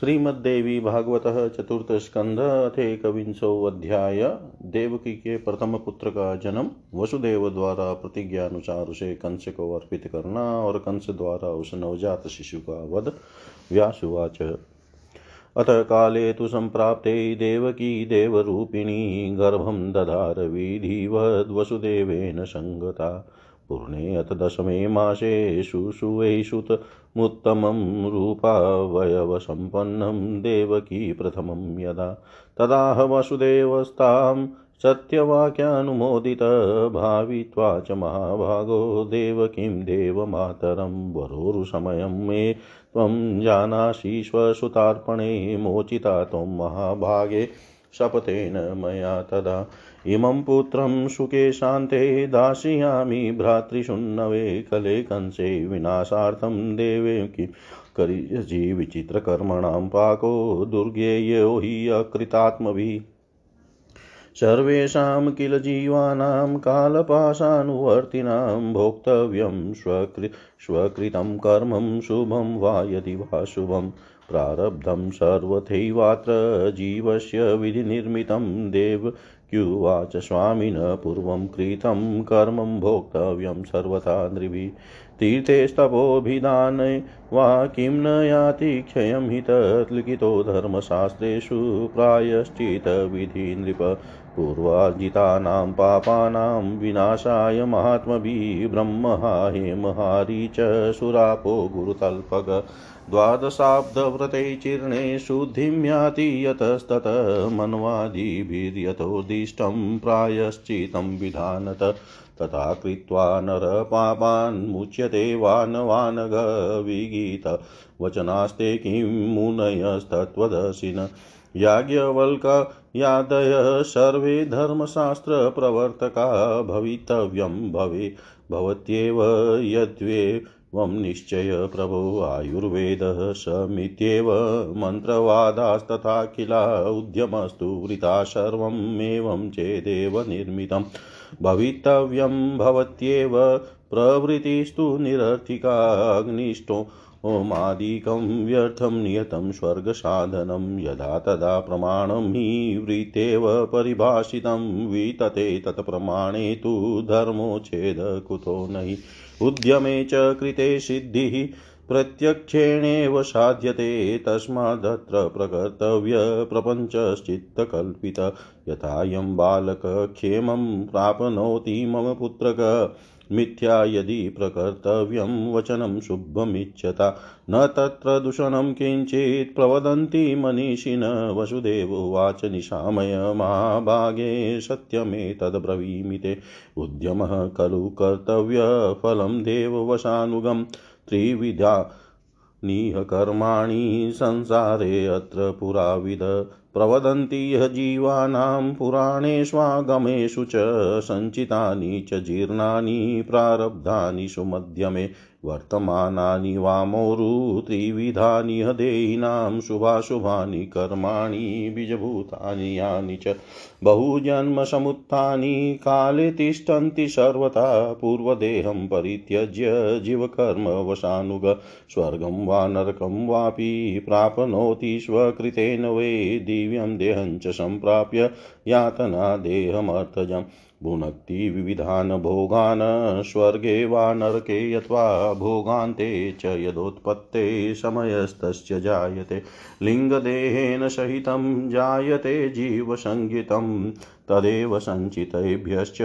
श्रीमद्देवी भागवत चतुर्थ स्कंध अध्याय देवकी के प्रथम पुत्र का जन्म वसुदेव द्वारा प्रतिज्ञा अनुसार उसे कंस को अर्पित करना और कंस द्वारा उस नवजात शिशु का वध। व्यासुवाच। अत काले तु सम्प्राप्ते देवकी देवरूपिणी गर्भं दधार विधिवद्वसुदेवेन सङ्गता पूर्णे अथ दशमे मासे शुशुवैषुतमुत्तमं रूपावयवसम्पन्नं देवकी प्रथमं यदा तदाह वसुदेवस्तां सत्यवाक्यानुमोदित भावित्वा च महाभागो देवकीं देवमातरं वरोरुसमयं मे त्वं जानासि स्वसुतार्पणे मोचिता त्वं महाभागे शपथेन मया तदा इमं पुत्रं सुखे शान्ते दास्यामि भ्रातृशुन्नवे कले कंसे विनाशार्थं देवे किं करियसि विचित्रकर्मणां पाको दुर्गेयो हि अकृतात्मभिः। सर्वेषां किल जीवानां कालपाशानुवर्तिनां भोक्तव्यं स्वकृ, स्वकृतं कर्मं शुभं वा यदि वा शुभं प्रारब्धं सर्वथैवात्र जीवस्य विधिनिर्मितं देव क्युवाच स्वामिनः पूर्वं कृतं कर्मं भोक्तव्यं सर्वथा नृभिः तीर्थेस्तपोभिधाने वा किं न याति क्षयं हि तत् लिखितो धर्मशास्त्रेषु प्रायश्चितविधि नृप पूर्वार्जितानां पापानां विनाशाय महात्मभिः ब्रह्महा हेमहारी च सुरापो गुरुतल्पग। द्वादशाब्दव्रते चीर्णे शुद्धिं याति यतस्तत। मन्वादिभिर्यथोदिष्टं प्रायश्चितं विधानत। तथा कृत्वा नरपापान्मुच्यते वानवानग विगीत। वचनास्ते किं मुनयस्तत्त्वदशिन याज्ञवल्क यादय सर्वे धर्मशास्त्रप्रवर्तका भवितव्यं भवे, भवत्येव यद्वे त्वं निश्चय प्रभो आयुर्वेदः समित्येव मन्त्रवादास्तथाखिला उद्यमस्तु वृथा सर्वमेवं चेदेव निर्मितं। भवितव्यं भवत्येव प्रवृत्तिस्तु निरर्थिकाग्निष्टो ओमादिकं व्यर्थं नियतं स्वर्गसाधनं, यदा तदा प्रमाणं हि वृत्तेव परिभाषितं, वितते तत्प्रमाणे तु धर्मोच्छेद कुतो नहि। उद्यमे च कृते सिद्धिः, प्रत्यक्षेणेव साध्यते, तस्मादत्र प्रकर्तव्यप्रपञ्चश्चित्तकल्पित यथायं बालकक्षेमं प्राप्नोति मम पुत्रक मिथ्या यदि प्रकर्तव्यं वचनं शुभमिच्छता, न तत्र दूषणं किञ्चित् प्रवदन्ति मनीषिण वसुदेवोवाच निशामय महाभागे सत्यमेतद्ब्रवीमि ते उद्यमः खलु कर्तव्यफलं देववशानुगं त्रिविधा निह कर्माणि संसारे अत्र पुराविद। प्रवदन्ति यः जीवानां पुराणेष्वागमेषु च सञ्चितानि च जीर्णानि प्रारब्धानि सुमध्यमे, वर्तमानानि वामोरु त्रिविधानि हदेयिनां शुभाशुभानि, कर्माणि बीजभूतानि, यानि च बहुजन्मसमुत्थानि, काले तिष्ठन्ति सर्वथा, पूर्वदेहं परित्यज्य जीवकर्मवशानुग, स्वर्गं वा नरकं वापि प्राप्नोति स्वकृतेन वै दिव्यं देहं च सम्प्राप्य यातना देहमर्थजं। भुनक्ति विविधान् भोगान्, स्वर्गे वा नरके यत्वा भोगान्ते च यदोत्पत्ते समयस्तस्य जायते। लिङ्गदेहेन सहितं जायते जीवसङ्गितं तदेव सञ्चितेभ्यश्च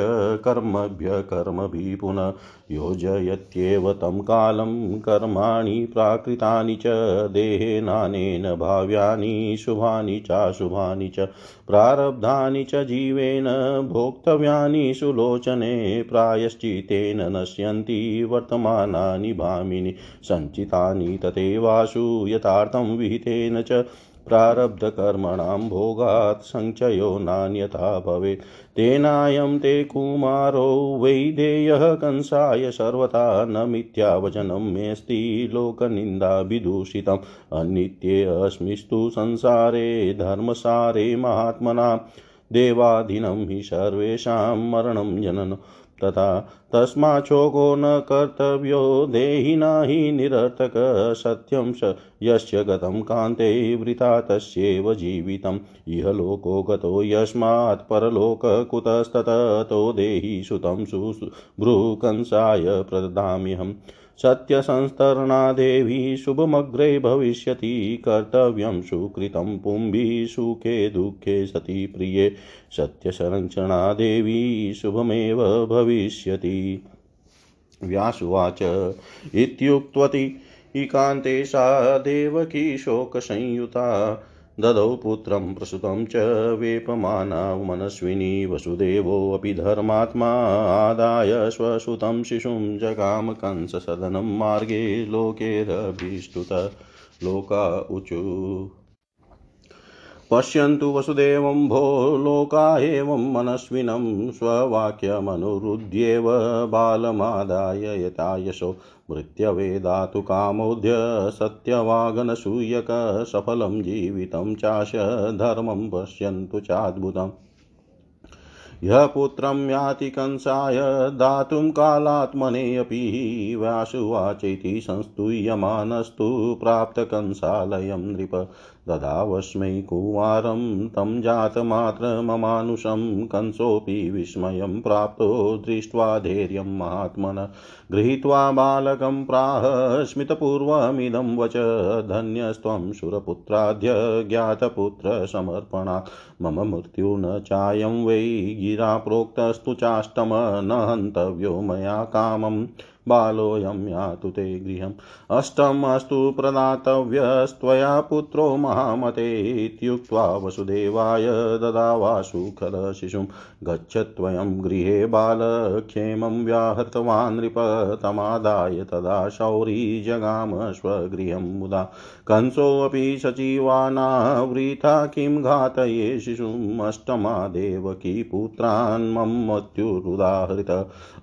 कर्मभ्य कर्मभिः पुनः योजयत्येव तं कालं कर्माणि प्राकृतानि च देहेनानेन भाव्यानि शुभानि चाशुभानि च प्रारब्धानि च जीवेन भोक्तव्यानि सुलोचने प्रायश्चितेन नश्यन्ति वर्तमानानि भामिनि सञ्चितानि तथैवाशु यथार्थं विहितेन च प्रारब्धकर्मणां भोगात् सञ्चयो नान्यथा भवेत्। तेनायं ते कुमारो वैदेयः कंसाय सर्वथा न मिथ्यावचनं मेऽस्ति लोकनिन्दाभिदूषितम्। अनित्येऽस्मिस्तु संसारे धर्मसारे महात्मना। देवाधीनं हि सर्वेषां मरणं जनन। तथा तस्माच्छोको न कर्तव्यो देहि न हि निरर्थक सत्यं स यस्य गतं कान्ते वृथा तस्यैव जीवितम्। इह लोको गतो यस्मात् परलोककुतस्ततो देहि सुतं सुभ्रूकंसाय प्रददाम्यहम्। सत्यसंस्तरणा देवी शुभमग्रे भविष्यति, कर्तव्यं सुकृतं पुंभिः सुखे दुःखे सति प्रिये। सत्यसंरक्षणा देवी शुभमेव भविष्यति। व्यासुवाच इत्युक्त्वति, एकान्ते सा देवकी शोकसंयुता। ददौ पुत्रं प्रसुतं च वेपमाना मनस्विनी वसुदेवोऽपि धर्मात्मा आदाय स्वसुतं शिशुं जगाम कंससदनं मार्गे लोकेरभीष्टुत लोका ऊचु पश्यन्तु वसुदेवं भो लोका एवं मनस्विनं स्ववाक्यमनुरुध्येव बालमादाय यथायशो मृत्यवेदातु कामोद्य सत्यवागनसूयकसफलं जीवितं चाश धर्मं पश्यन्तु चाद्भुतम्। यः पुत्रं याति कंसाय, दातुं कालात्मनेऽपि व्यासुवाचेति संस्तूयमानस्तु प्राप्तकंसालयं नृप। ददावस्मै कुमारं तं जातमात्रममानुषं कंसोऽपि विस्मयं प्राप्तो दृष्ट्वा धैर्यं महात्मन। गृहीत्वा बालकं प्राह, स्मितपूर्वमिदं वच धन्यस्त्वं सुरपुत्राद्य ज्ञातपुत्रसमर्पणा मम मृत्यु न चायं वै गिरा प्रोक्तस्तु चाष्टम न हन्तव्यो मया कामम्। बालोऽयं यातु ते गृहम्। अष्टमस्तु प्रदातव्यस्त्वया पुत्रो महामते इत्युक्त्वा वसुदेवाय ददावासुखलशिशुं गच्छ त्वयं गृहे बालक्षेमं व्याहृतवान् नृपतमादाय तदा शौरी जगाम स्वगृहं मुदा। कंसोऽपि सचिवानावृथा किं घातये शिशुम् अष्टमा देवकी पुत्रान् मम मत्युरुदाहृत।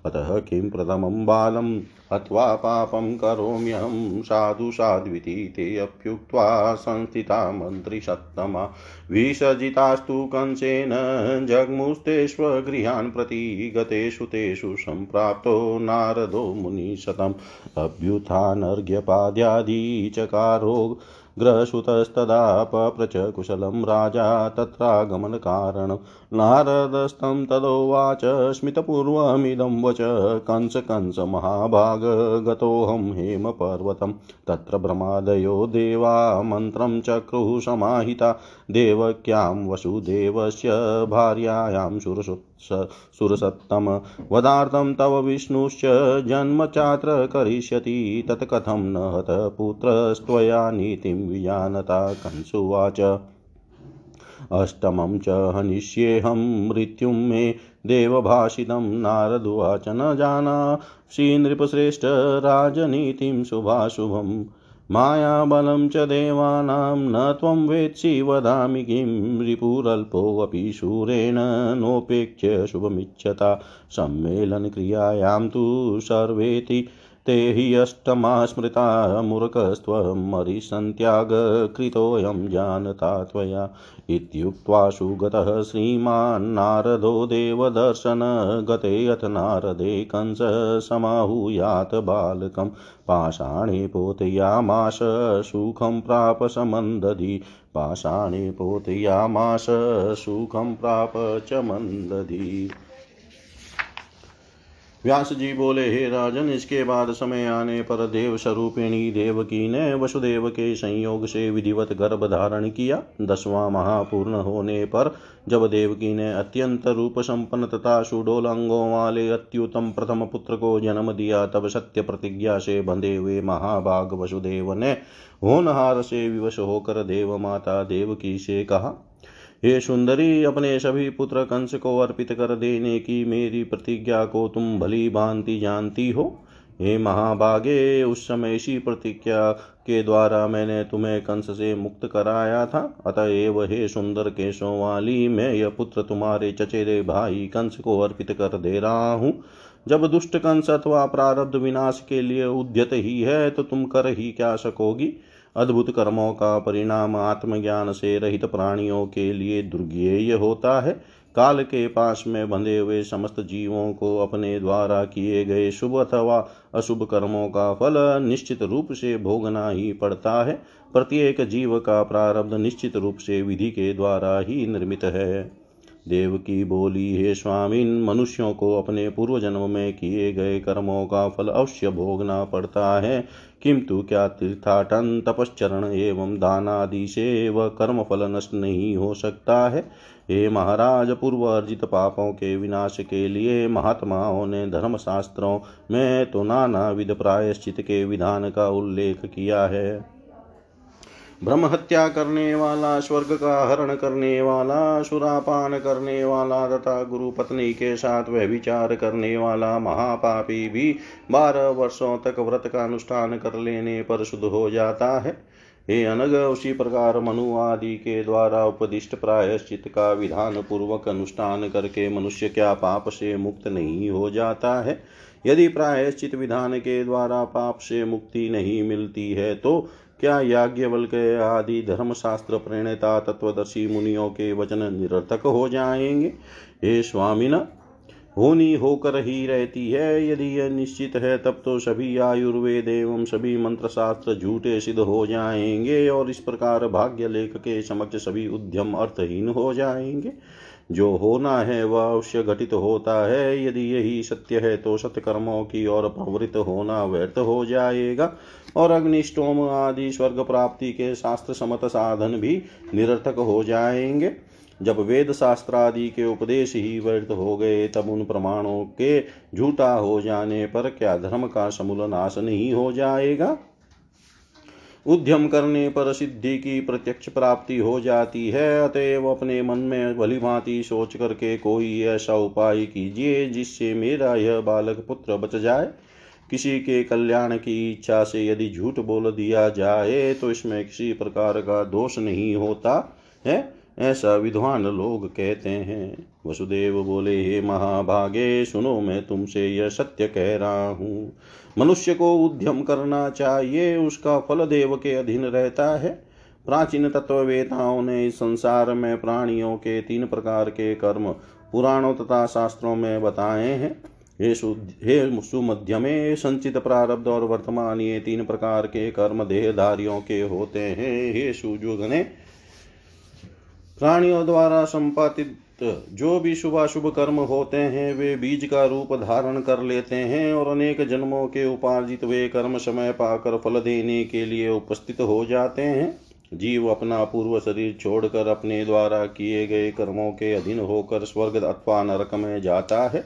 अतः किं प्रथमं बालं अथवा पापं करोम्यहं साधु साध्विति ते अप्युक्त्वा संस्थिता मन्त्रिसत्तमा विसर्जितास्तु कंसेन जग्मुस्तेष्वगृहान् प्रति गतेषु तेषु सम्प्राप्तो नारदो मुनिशतम्। अभ्युत्थानर्घ्यपाद्यादि चकारो ग्रहसुतस्तदा पप्रच कुशलं राजा तत्रागमनकारणं नारदस्तं तदोवाच स्मितपूर्वमिदं वच कंस कंस महाभाग हेमपर्वतं तत्र भ्रमादयो देवा मन्त्रं चक्रुः समाहिता देवक्यां वसुदेवस्य भार्यायां सुरसत्तम वदार्थं तव विष्णुश्च जन्म चात्र करिष्यति तत्कथं न हत नीतिं विजानता कंसुवाच। अष्टमं च हनिष्येऽहं मृत्युं मे देवभाषितं नारदुवाच न जाना। श्रीनृपश्रेष्ठ राजनीतिं शुभाशुभम् मायाबलं च देवानां न त्वं वेत्सि वदामि किं। रिपुरल्पोऽपि शूरेण नोपेक्ष्य शुभमिच्छता। सम्मेलनक्रियायां तु सर्वेति ते हि अष्टमा स्मृता मूर्खस्त्वमरिसन्त्यागकृतोऽयं जानता त्वया। इत्युक्त्वा सुगतः श्रीमान्नारदो देवदर्शन गते अथ नारदे कंस समाहूयात् बालकं। पाषाणे पोतयामाश सुखं प्राप समन्दधि। पाषाणे पोतयामाश सुखं प्राप च मन्दधि। व्यास जी बोले, हे राजन, इसके बाद समय आने पर देव स्वरूपिणी देवकी ने वसुदेव के संयोग से विधिवत गर्भ धारण किया। दसवां महापूर्ण होने पर जब देवकी ने अत्यंत रूप संपन्न तथा सुडोल अंगों वाले अत्युतम प्रथम पुत्र को जन्म दिया, तब सत्य प्रतिज्ञा से बंधे हुए महाभाग वसुदेव ने होनहार से विवश होकर देव माता देवकी से कहा हे सुंदरी, अपने सभी पुत्र कंस को अर्पित कर देने की मेरी प्रतिज्ञा को तुम भली भांति जानती हो। हे महाभागे, उस समय इसी प्रतिज्ञा के द्वारा मैंने तुम्हें कंस से मुक्त कराया था। अतएव हे सुंदर केशों वाली मैं यह पुत्र तुम्हारे चचेरे भाई कंस को अर्पित कर दे रहा हूँ। जब दुष्ट कंस अथवा प्रारब्ध विनाश के लिए उद्यत ही है तो तुम कर ही क्या सकोगी? अद्भुत कर्मों का परिणाम आत्मज्ञान से रहित प्राणियों के लिए दुर्गेय होता है। काल के पास में बंधे हुए समस्त जीवों को अपने द्वारा किए गए शुभ अथवा अशुभ कर्मों का फल निश्चित रूप से भोगना ही पड़ता है। प्रत्येक जीव का प्रारब्ध निश्चित रूप से विधि के द्वारा ही निर्मित है। देव की बोली, हे स्वामीन, मनुष्यों को अपने पूर्व जन्म में किए गए कर्मों का फल अवश्य भोगना पड़ता है। किंतु क्या तीर्थाटन तपश्चरण एवं दानादि से वह कर्मफल नष्ट नहीं हो सकता है हे महाराज पूर्व अर्जित पापों के विनाश के लिए महात्माओं ने धर्मशास्त्रों में तो नाना विध प्रायश्चित के विधान का उल्लेख किया है। ब्रह्म हत्या करने वाला, स्वर्ग का हरण करने वाला सुरापान करने वाला तथा गुरु पत्नी के साथ वह विचार करने वाला महापापी भी बारह वर्षों तक व्रत का अनुष्ठान कर लेने पर शुद्ध हो जाता है। हे अनग, उसी प्रकार मनु आदि के द्वारा उपदिष्ट प्रायश्चित का विधान पूर्वक अनुष्ठान करके मनुष्य क्या पाप से मुक्त नहीं हो जाता है? यदि प्रायश्चित विधान के द्वारा पाप से मुक्ति नहीं मिलती है तो क्या याज्ञवल्क आदि धर्मशास्त्र प्रणेता तत्वदर्शी मुनियों के वचन निरर्थक हो जाएँगे? हे स्वामिन, होनी होकर ही रहती है। यदि यह निश्चित है, तब तो सभी आयुर्वेद एवं सभी मंत्र शास्त्र झूठे सिद्ध हो जाएँगे और इस प्रकार भाग्य लेख के समक्ष सभी उद्यम अर्थहीन हो जाएँगे। जो होना है वह अवश्य घटित होता है। यदि यही सत्य है तो सत्कर्मों की ओर प्रवृत्त होना व्यर्थ हो जाएगा और अग्निष्टोम आदि स्वर्ग प्राप्ति के शास्त्र समत साधन भी निरर्थक हो जाएँगे। जब वेद शास्त्र आदि के उपदेश ही व्यर्थ हो गए, तब उन प्रमाणों के झूठा हो जाने पर क्या धर्म का समूल नाश नहीं हो जाएगा? उद्यम करने पर सिद्धि की प्रत्यक्ष प्राप्ति हो जाती है, अतएव अपने मन में भली भांति सोच करके कोई ऐसा उपाय कीजिए जिससे मेरा यह बालक पुत्र बच जाए। किसी के कल्याण की इच्छा से यदि झूठ बोल दिया जाए तो इसमें किसी प्रकार का दोष नहीं होता, है? ऐसा विद्वान लोग कहते हैं। वसुदेव बोले, हे महाभागे, सुनो, मैं तुमसे यह सत्य कह रहा हूँ। मनुष्य को उद्यम करना चाहिए, उसका फल देव के अधीन रहता है। प्राचीन तत्ववेताओं ने इस संसार में प्राणियों के तीन प्रकार के कर्म पुराणों तथा शास्त्रों में बताए हैं। हे हे सुमध्यमे संचित प्रारब्ध और वर्तमान ये तीन प्रकार के कर्म देहधारियों के होते हैं। हे सुजुगने, प्राणियों द्वारा संपादित जो भी शुभाशुभ कर्म होते हैं, वे बीज का रूप धारण कर लेते हैं और अनेक जन्मों के उपार्जित वे कर्म समय पाकर फल देने के लिए उपस्थित हो जाते हैं। जीव अपना पूर्व शरीर छोड़कर अपने द्वारा किए गए कर्मों के अधीन होकर स्वर्ग अथवा नरक में जाता है।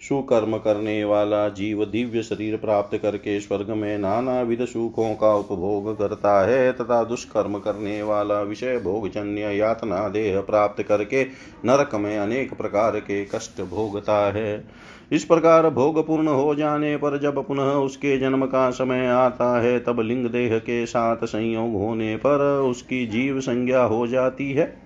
सुकर्म करने वाला जीव दिव्य शरीर प्राप्त करके स्वर्ग में नाना विध सुखों का उपभोग करता है, तथा दुष्कर्म करने वाला विषय भोगजन्य यातना देह प्राप्त करके नरक में अनेक प्रकार के कष्ट भोगता है। इस प्रकार भोग पूर्ण हो जाने पर जब पुनः उसके जन्म का समय आता है, तब लिंग देह के साथ संयोग होने पर उसकी जीव संज्ञा हो जाती है।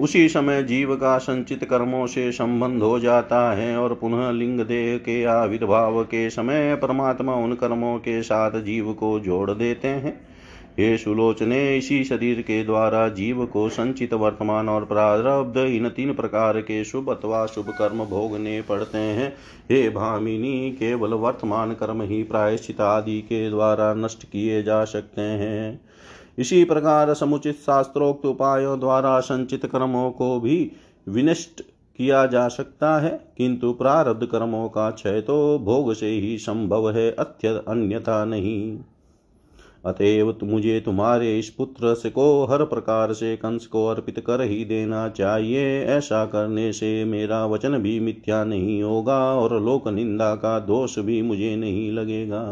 उसी समय जीव का संचित कर्मों से संबंध हो जाता है और पुनः लिंग देह के आविर्भाव के समय परमात्मा उन कर्मों के साथ जीव को जोड़ देते हैं। ये सुलोचने इसी शरीर के द्वारा जीव को संचित वर्तमान और प्रारब्ध इन तीन प्रकार के शुभ अथवा शुभ कर्म भोगने पड़ते हैं। हे भामिनी, केवल वर्तमान कर्म ही प्रायश्चित आदि के द्वारा नष्ट किए जा सकते हैं। इसी प्रकार समुचित शास्त्रोक्त उपायों द्वारा संचित कर्मों को भी विनष्ट किया जा सकता है, किंतु प्रारब्ध कर्मों का क्षय तो भोग से ही संभव है अत्य अन्यथा नहीं। अतएव मुझे तुम्हारे इस पुत्र से को हर प्रकार से कंस को अर्पित कर ही देना चाहिए। ऐसा करने से मेरा वचन भी मिथ्या नहीं होगा और लोक निंदा का दोष भी मुझे नहीं लगेगा।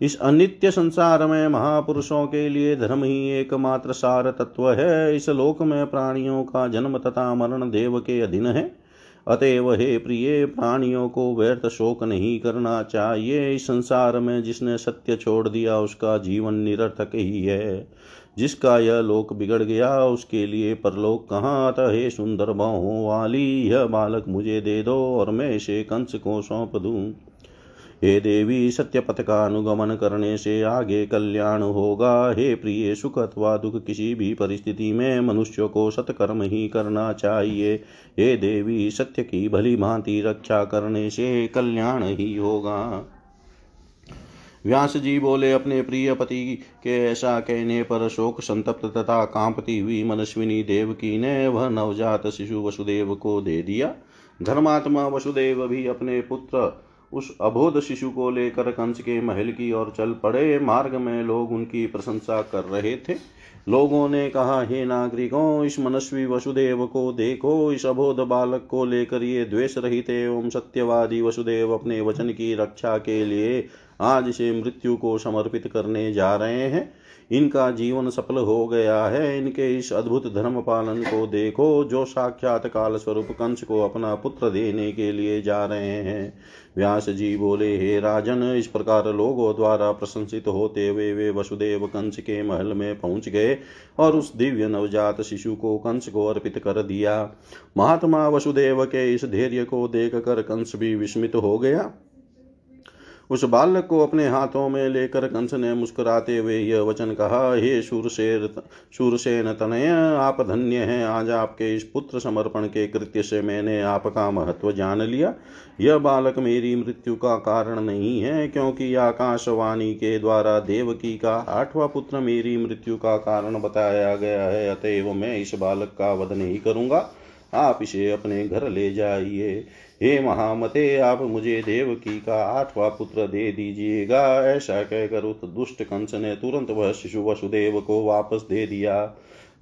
इस अनित्य संसार में महापुरुषों के लिए धर्म ही एकमात्र सार तत्व है। इस लोक में प्राणियों का जन्म तथा मरण देव के अधीन है। अतएव हे प्रिय, प्राणियों को व्यर्थ शोक नहीं करना चाहिए। इस संसार में जिसने सत्य छोड़ दिया, उसका जीवन निरर्थक ही है। जिसका यह लोक बिगड़ गया, उसके लिए परलोक कहाँ अतः हे? सुंदर बाहों वाली, यह बालक मुझे दे दो और मैं इसे कंस को सौंप दूँ। हे देवी सत्य पथ का अनुगमन करने से आगे कल्याण होगा। हे प्रिय, सुख अथवा दुख किसी भी परिस्थिति में मनुष्य को सत्कर्म ही करना चाहिए। हे देवी, सत्य की भली भांति रक्षा करने से कल्याण ही होगा। व्यास जी बोले, अपने प्रिय पति के ऐसा कहने पर शोक संतप्त तथा कांपती हुई मनस्विनी देवकी ने वह नवजात शिशु वसुदेव को दे दिया। धर्मात्मा वसुदेव भी अपने पुत्र उस अबोध शिशु को लेकर कंस के महल की ओर चल पड़े। मार्ग में लोग उनकी प्रशंसा कर रहे थे। लोगों ने कहा, हे नागरिकों, इस मनस्वी वसुदेव को देखो। इस अबोध बालक को लेकर ये द्वेष रहित एवं सत्यवादी वसुदेव अपने वचन की रक्षा के लिए आज से मृत्यु को समर्पित करने जा रहे हैं। इनका जीवन सफल हो गया है। इनके इस अद्भुत धर्म पालन को देखो, जो साक्षात काल स्वरूप कंस को अपना पुत्र देने के लिए जा रहे हैं। व्यास जी बोले, हे राजन, इस प्रकार लोगों द्वारा प्रशंसित होते हुए वे वसुदेव कंस के महल में पहुँच गए और उस दिव्य नवजात शिशु को कंस को अर्पित कर दिया। महात्मा वसुदेव के इस धैर्य को देख कर कंस भी विस्मित हो गया। उस बालक को अपने हाथों में लेकर कंस ने मुस्कुराते हुए यह वचन कहा, हे शूरसेन शूरसेन तनय, आप धन्य हैं। आज आपके इस पुत्र समर्पण के कृत्य से मैंने आपका महत्व जान लिया। यह बालक मेरी मृत्यु का कारण नहीं है, क्योंकि आकाशवाणी के द्वारा देवकी का आठवां पुत्र मेरी मृत्यु का कारण बताया गया है। अतएव मैं इस बालक का वध नहीं करूँगा। आप इसे अपने घर ले जाइए। हे महामते, आप मुझे देवकी का आठवां पुत्र दे दीजिएगा। ऐसा कहकर उस दुष्ट कंस ने तुरंत वह शिशु वसुदेव को वापस दे दिया।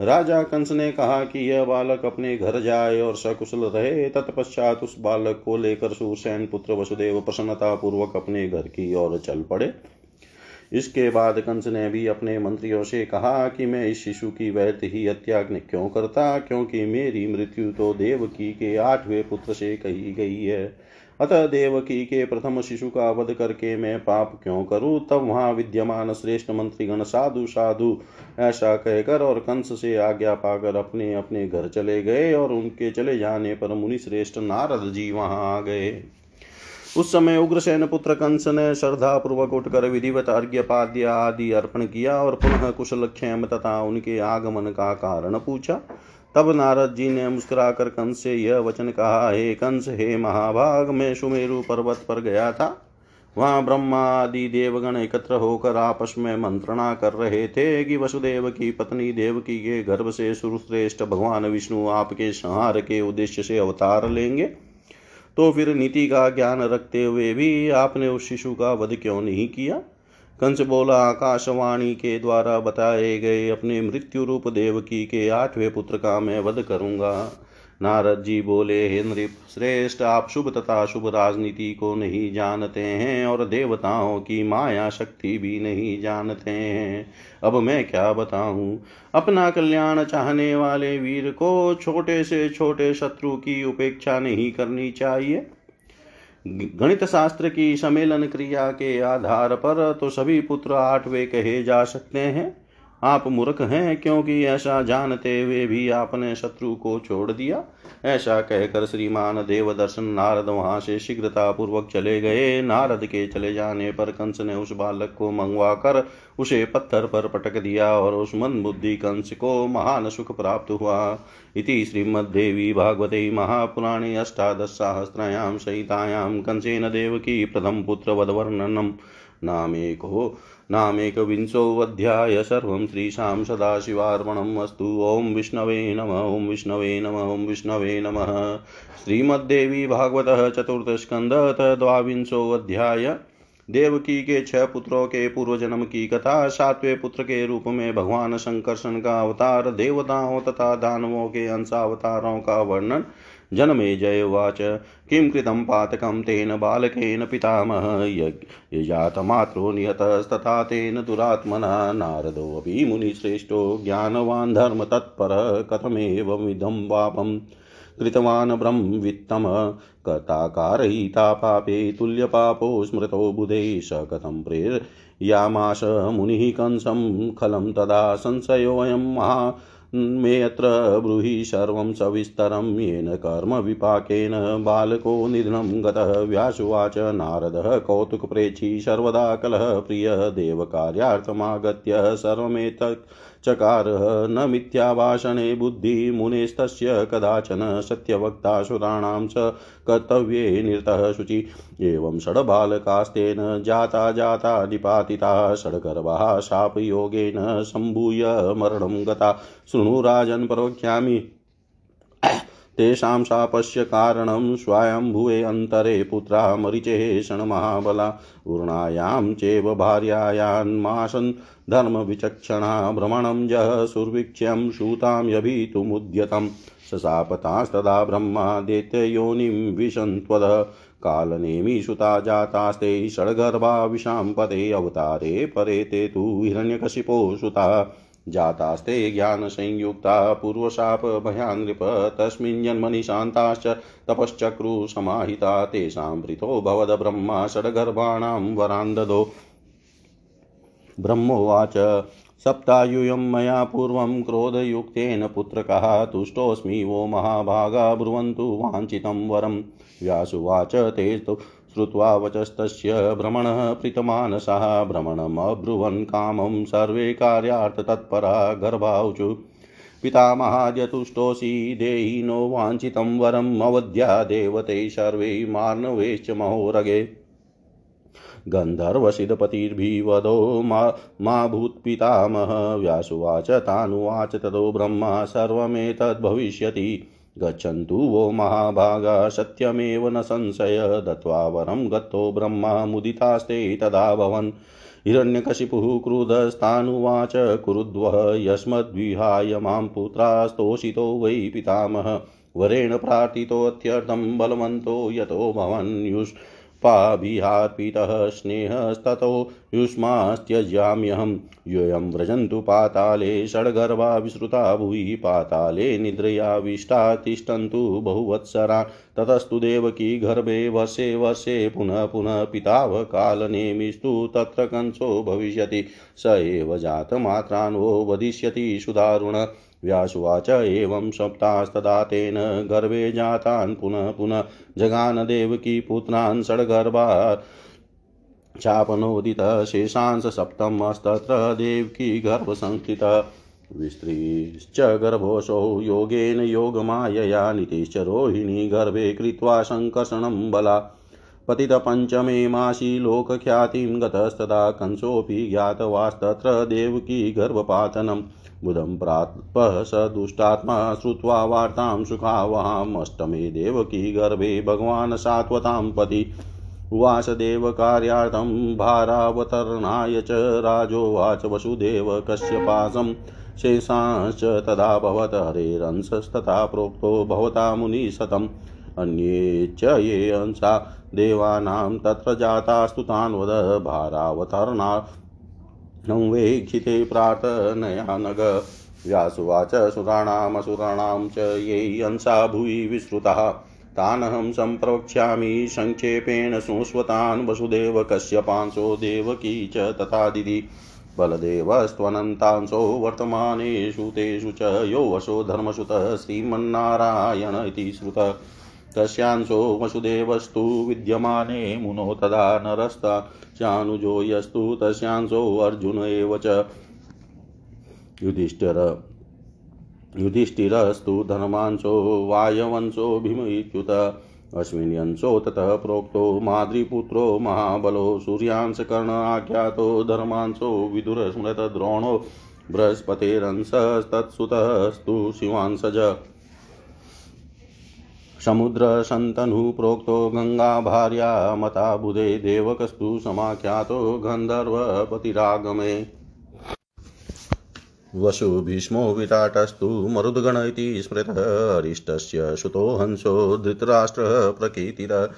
राजा कंस ने कहा कि यह बालक अपने घर जाए और सकुशल रहे। तत्पश्चात उस बालक को लेकर सुरसैन पुत्र वसुदेव प्रसन्नता पूर्वक अपने घर की ओर चल पड़े। इसके बाद कंस ने भी अपने मंत्रियों से कहा कि मैं इस शिशु की वैध ही हत्या क्यों करता? क्योंकि मेरी मृत्यु तो देवकी के आठवें पुत्र से कही गई है। अतः देवकी के प्रथम शिशु का वध करके मैं पाप क्यों करूँ? तब वहाँ विद्यमान श्रेष्ठ मंत्रीगण साधु साधु, ऐसा कहकर और कंस से आज्ञा पाकर अपने अपने घर चले गए और उनके चले जाने पर मुनि श्रेष्ठ नारद जी वहाँ आ गए। उस समय उग्रसेन पुत्र कंस ने श्रद्धा पूर्वक उठकर विधिवत अर्घ्य, पाद्य आदि अर्पण किया और पुनः कुशल क्षेम तथा उनके आगमन का कारण पूछा। तब नारद जी ने मुस्कुराकर कंस से यह वचन कहा, हे कंस, हे महाभाग, मैं सुमेरु पर्वत पर गया था। वहाँ ब्रह्मा आदि देवगण एकत्र होकर आपस में मंत्रणा कर रहे थे कि वसुदेव की पत्नी देवकी के गर्भ से सुरश्रेष्ठ भगवान विष्णु आपके संहार के उद्देश्य से अवतार लेंगे। तो फिर नीति का ज्ञान रखते हुए भी आपने उस शिशु का वध क्यों नहीं किया? कंस बोला, आकाशवाणी के द्वारा बताए गए अपने मृत्यु रूप देवकी के आठवें पुत्र का मैं वध करूँगा। नारद जी बोले, हे नृप, श्रेष्ठ, आप शुभ तथा शुभ राजनीति को नहीं जानते हैं और देवताओं की माया शक्ति भी नहीं जानते हैं। अब मैं क्या बताऊँ? अपना कल्याण चाहने वाले वीर को छोटे से छोटे शत्रु की उपेक्षा नहीं करनी चाहिए। गणित शास्त्र की सम्मेलन क्रिया के आधार पर तो सभी पुत्र आठवें कहे जा सकते हैं। आप मूर्ख हैं क्योंकि ऐसा जानते हुए भी आपने शत्रु को छोड़ दिया। ऐसा कहकर श्रीमान देवदर्शन नारद वहाँ से शीघ्रता पूर्वक चले गए। नारद के चले जाने पर कंस ने उस बालक को मंगवा कर उसे पत्थर पर पटक दिया और उस मन बुद्धि कंस को महान सुख प्राप्त हुआ। इति श्रीमद्देवी भागवते महापुराणे अष्टादशसाहस्रायां सहितायां कंसेन देवकी प्रथम पुत्र पुत्रवधवर्णनम् नामेको नामेकविंशोऽध्याय सर्वं श्रीशां सदाशिवार्पणम् अस्तु। ॐ विष्णवे नम ॐ विष्णवे नम ॐ विष्णवे नमः। श्रीमद्देवी भागवतः चतुर्थस्कन्धः द्वाविंशोऽध्याय। देवकी के छह पुत्रों के पूर्व जन्म की कथा, सातवें पुत्र के रूप में भगवान शंकरशन का अवतार, देवताओं तथा दानवों के अंशावतारों का वर्णन जनमे जय उवाच। किं कृतं पातकं तेन बालकेन पितामह। यजातमात्रो निहतस्तथा तेन दुरात्मना। नारदोऽपि मुनिश्रेष्ठो ज्ञानवान् धर्मतत्परः कथमेवमिदं पापम् कृतवान् ब्रह्मवित्तम। कथाकारयिता पापे तुल्यपापो स्मृतो बुधे स कथं प्रेरयामास मुनिः कंसं खलं तदा संशयोऽयं महा मेऽत्र ब्रूहि सर्वं सविस्तरं येन कर्म कर्मविपाकेन बालको निधनं गतः व्यासुवाच नारदः कौतुकप्रेक्षी सर्वदा कलह प्रिय देवकार्यार्थमागत्य सर्वमेतत् चकारः न मिथ्याभाषणे बुद्धिमुनेस्तस्य कदाचन सत्यवक्तासुराणां च कर्तव्ये निरतः शुचि। एवं षड्बालकास्तेन जाता जाता निपातिताः षड्गर्भाः शापयोगेन सम्भूय मरणं गता। शृणु राजन् प्रवक्ष्यामि तेषां शापस्य कारणं स्वायम्भुवे अन्तरे पुत्रा मरिचेः क्षणमहाबला ऊर्णायां चैव भार्यायान्मासन् धर्मविचक्षणा भ्रमणं जः सुर्वीक्ष्यं सूतां यभितुमुद्यतं सशापतास्तदा ब्रह्मा दैत्ययोनिं विशन्त्वद कालनेमिसुता जातास्ते षड्गर्भा पते अवतारे परे ते तु हिरण्यकशिपो सुता। जातास्ते ज्ञानसंयुक्ता पूर्वशापभयान्नृप तस्मिन् जन्मनि शान्ताश्च तपश्चक्रुसमाहिता तेषां प्रीतो भवद्ब्रह्मा षड्गर्भाणां वरान्ददो ब्रह्मोवाच, सप्तायुयं मया पूर्वं क्रोधयुक्तेन पुत्रकः तुष्टोऽस्मि वो महाभागा ब्रुवन्तु वाञ्छितं वरं। व्यासुवाच ते श्रुत्वा वचस्तस्य भ्रमणः प्रीतमानसः भ्रमणमब्रुवन् कामं सर्वे कार्यार्थतत्परा गर्भाऊचु पितामहाद्यतुष्टोऽसि देहि नो वाञ्छितं वरम् अवध्या देवते सर्वे मार्णवेश्च महोरगे। गन्धर्वसिद्धपतिर्भिवदो मा मा भूत्पितामह। व्यासुवाच तानुवाच ततो ब्रह्मा सर्वमेतद्भविष्यति। गच्छन्तु वो महाभागा, सत्यमेव न संशय। दत्त्वा वरं गतो ब्रह्मा, मुदितास्ते तदा भवन्। हिरण्यकशिपुः क्रुधस्तानुवाच कुरुद्वः यस्मद्विहाय माँ पुत्रास्तोषितो वै पितामह। वरेण प्रार्थितोऽत्यर्थं बलवन्तो यतो भवन् युष् पाभिहार्पितः स्नेहस्ततो युष्मास्त्यजाम्यहं योऽयं व्रजन्तु पाताले षड्गर्भा विश्रुता भुवि, पाताले निद्रयाविष्टा तिष्ठन्तु बहुवत्सरा। ततस्तु देवकी गर्भे वर्षे वर्षे पुनः पुनः पितावकालनेमिस्तु तत्र कंसो भविष्यति। स एव जातमात्रान्वो वदिष्यति सुदारुण व्यासुवाच एवं सप्तास्तदा तेन गर्भे जातान् पुनः पुनः जगान देवकी पुत्रान् षड्गर्भा चापनोदितः शेषांस सप्तमस्तत्र देवकी गर्भसंस्थितः। विस्त्रीश्च गर्भोऽसौ योगेन योगमायया नितिश्च रोहिणी गर्भे कृत्वा सङ्कर्षणं बला। पतितपञ्चमे मासि लोकख्यातिं गतस्तदा कंसोऽपि ज्ञातवास्तत्र देवकी गर्भपातनम्। बुधं प्रापः स दुष्टात्मा श्रुत्वा वार्तां सुखावहामष्टमे देवकी गर्भे भगवान् सात्वतां पति। उवास देवकार्यार्थं भारावतरणाय च राजोवाच वसुदेव कश्यपासं। शेषांश्च तदा भवत हरेरंसस्तथा प्रोक्तो भवता मुनिशतम् अन्ये च ये अंसा देवानां तत्र जातास्तु तान् वद। भारावतरणा नंवेक्षिते प्रार्थनया नग व्यासुवाच सुराणामसुराणां च ये अंसा भुवि विश्रुतः तानहं सम्प्रवक्ष्यामि सङ्क्षेपेण सुस्वतान् वसुदेव कश्यपांशो देवकी च तथा दिदि। बलदेवस्त्वनन्तांशो वर्तमानेषु तेषु च यो वशो धर्मसुतः श्रीमन्नारायण इति श्रुतः। तस्यांशो वसुदेवस्तु विद्यमाने मुनो तदा नरस्ता, चानुजो यस्तु तस्यांशो अर्जुन एव च। युधिष्ठिर, युधिष्ठिरस्तु धर्मांशो वायवंशो भीम इत्युत अस्मिन्यंशो ततः प्रोक्तो, माद्रिपुत्रो महाबलो, सूर्यांशकर्ण आख्यातो धर्मांशो विदुरस्मृतद्रोणो, बृहस्पतेरंसस्तत्सुतस्तु शिवांसज। समुद्रशन्तनुः प्रोक्तो गङ्गाभार्या मता बुधे देवकस्तु समाख्यातो गन्धर्वपतिरागमे। वसु भीष्मो विराटस्तु मरुद्गण इति स्मृतः अरिष्टस्य सुतो हंसो धृतराष्ट्रः प्रकीर्तितः।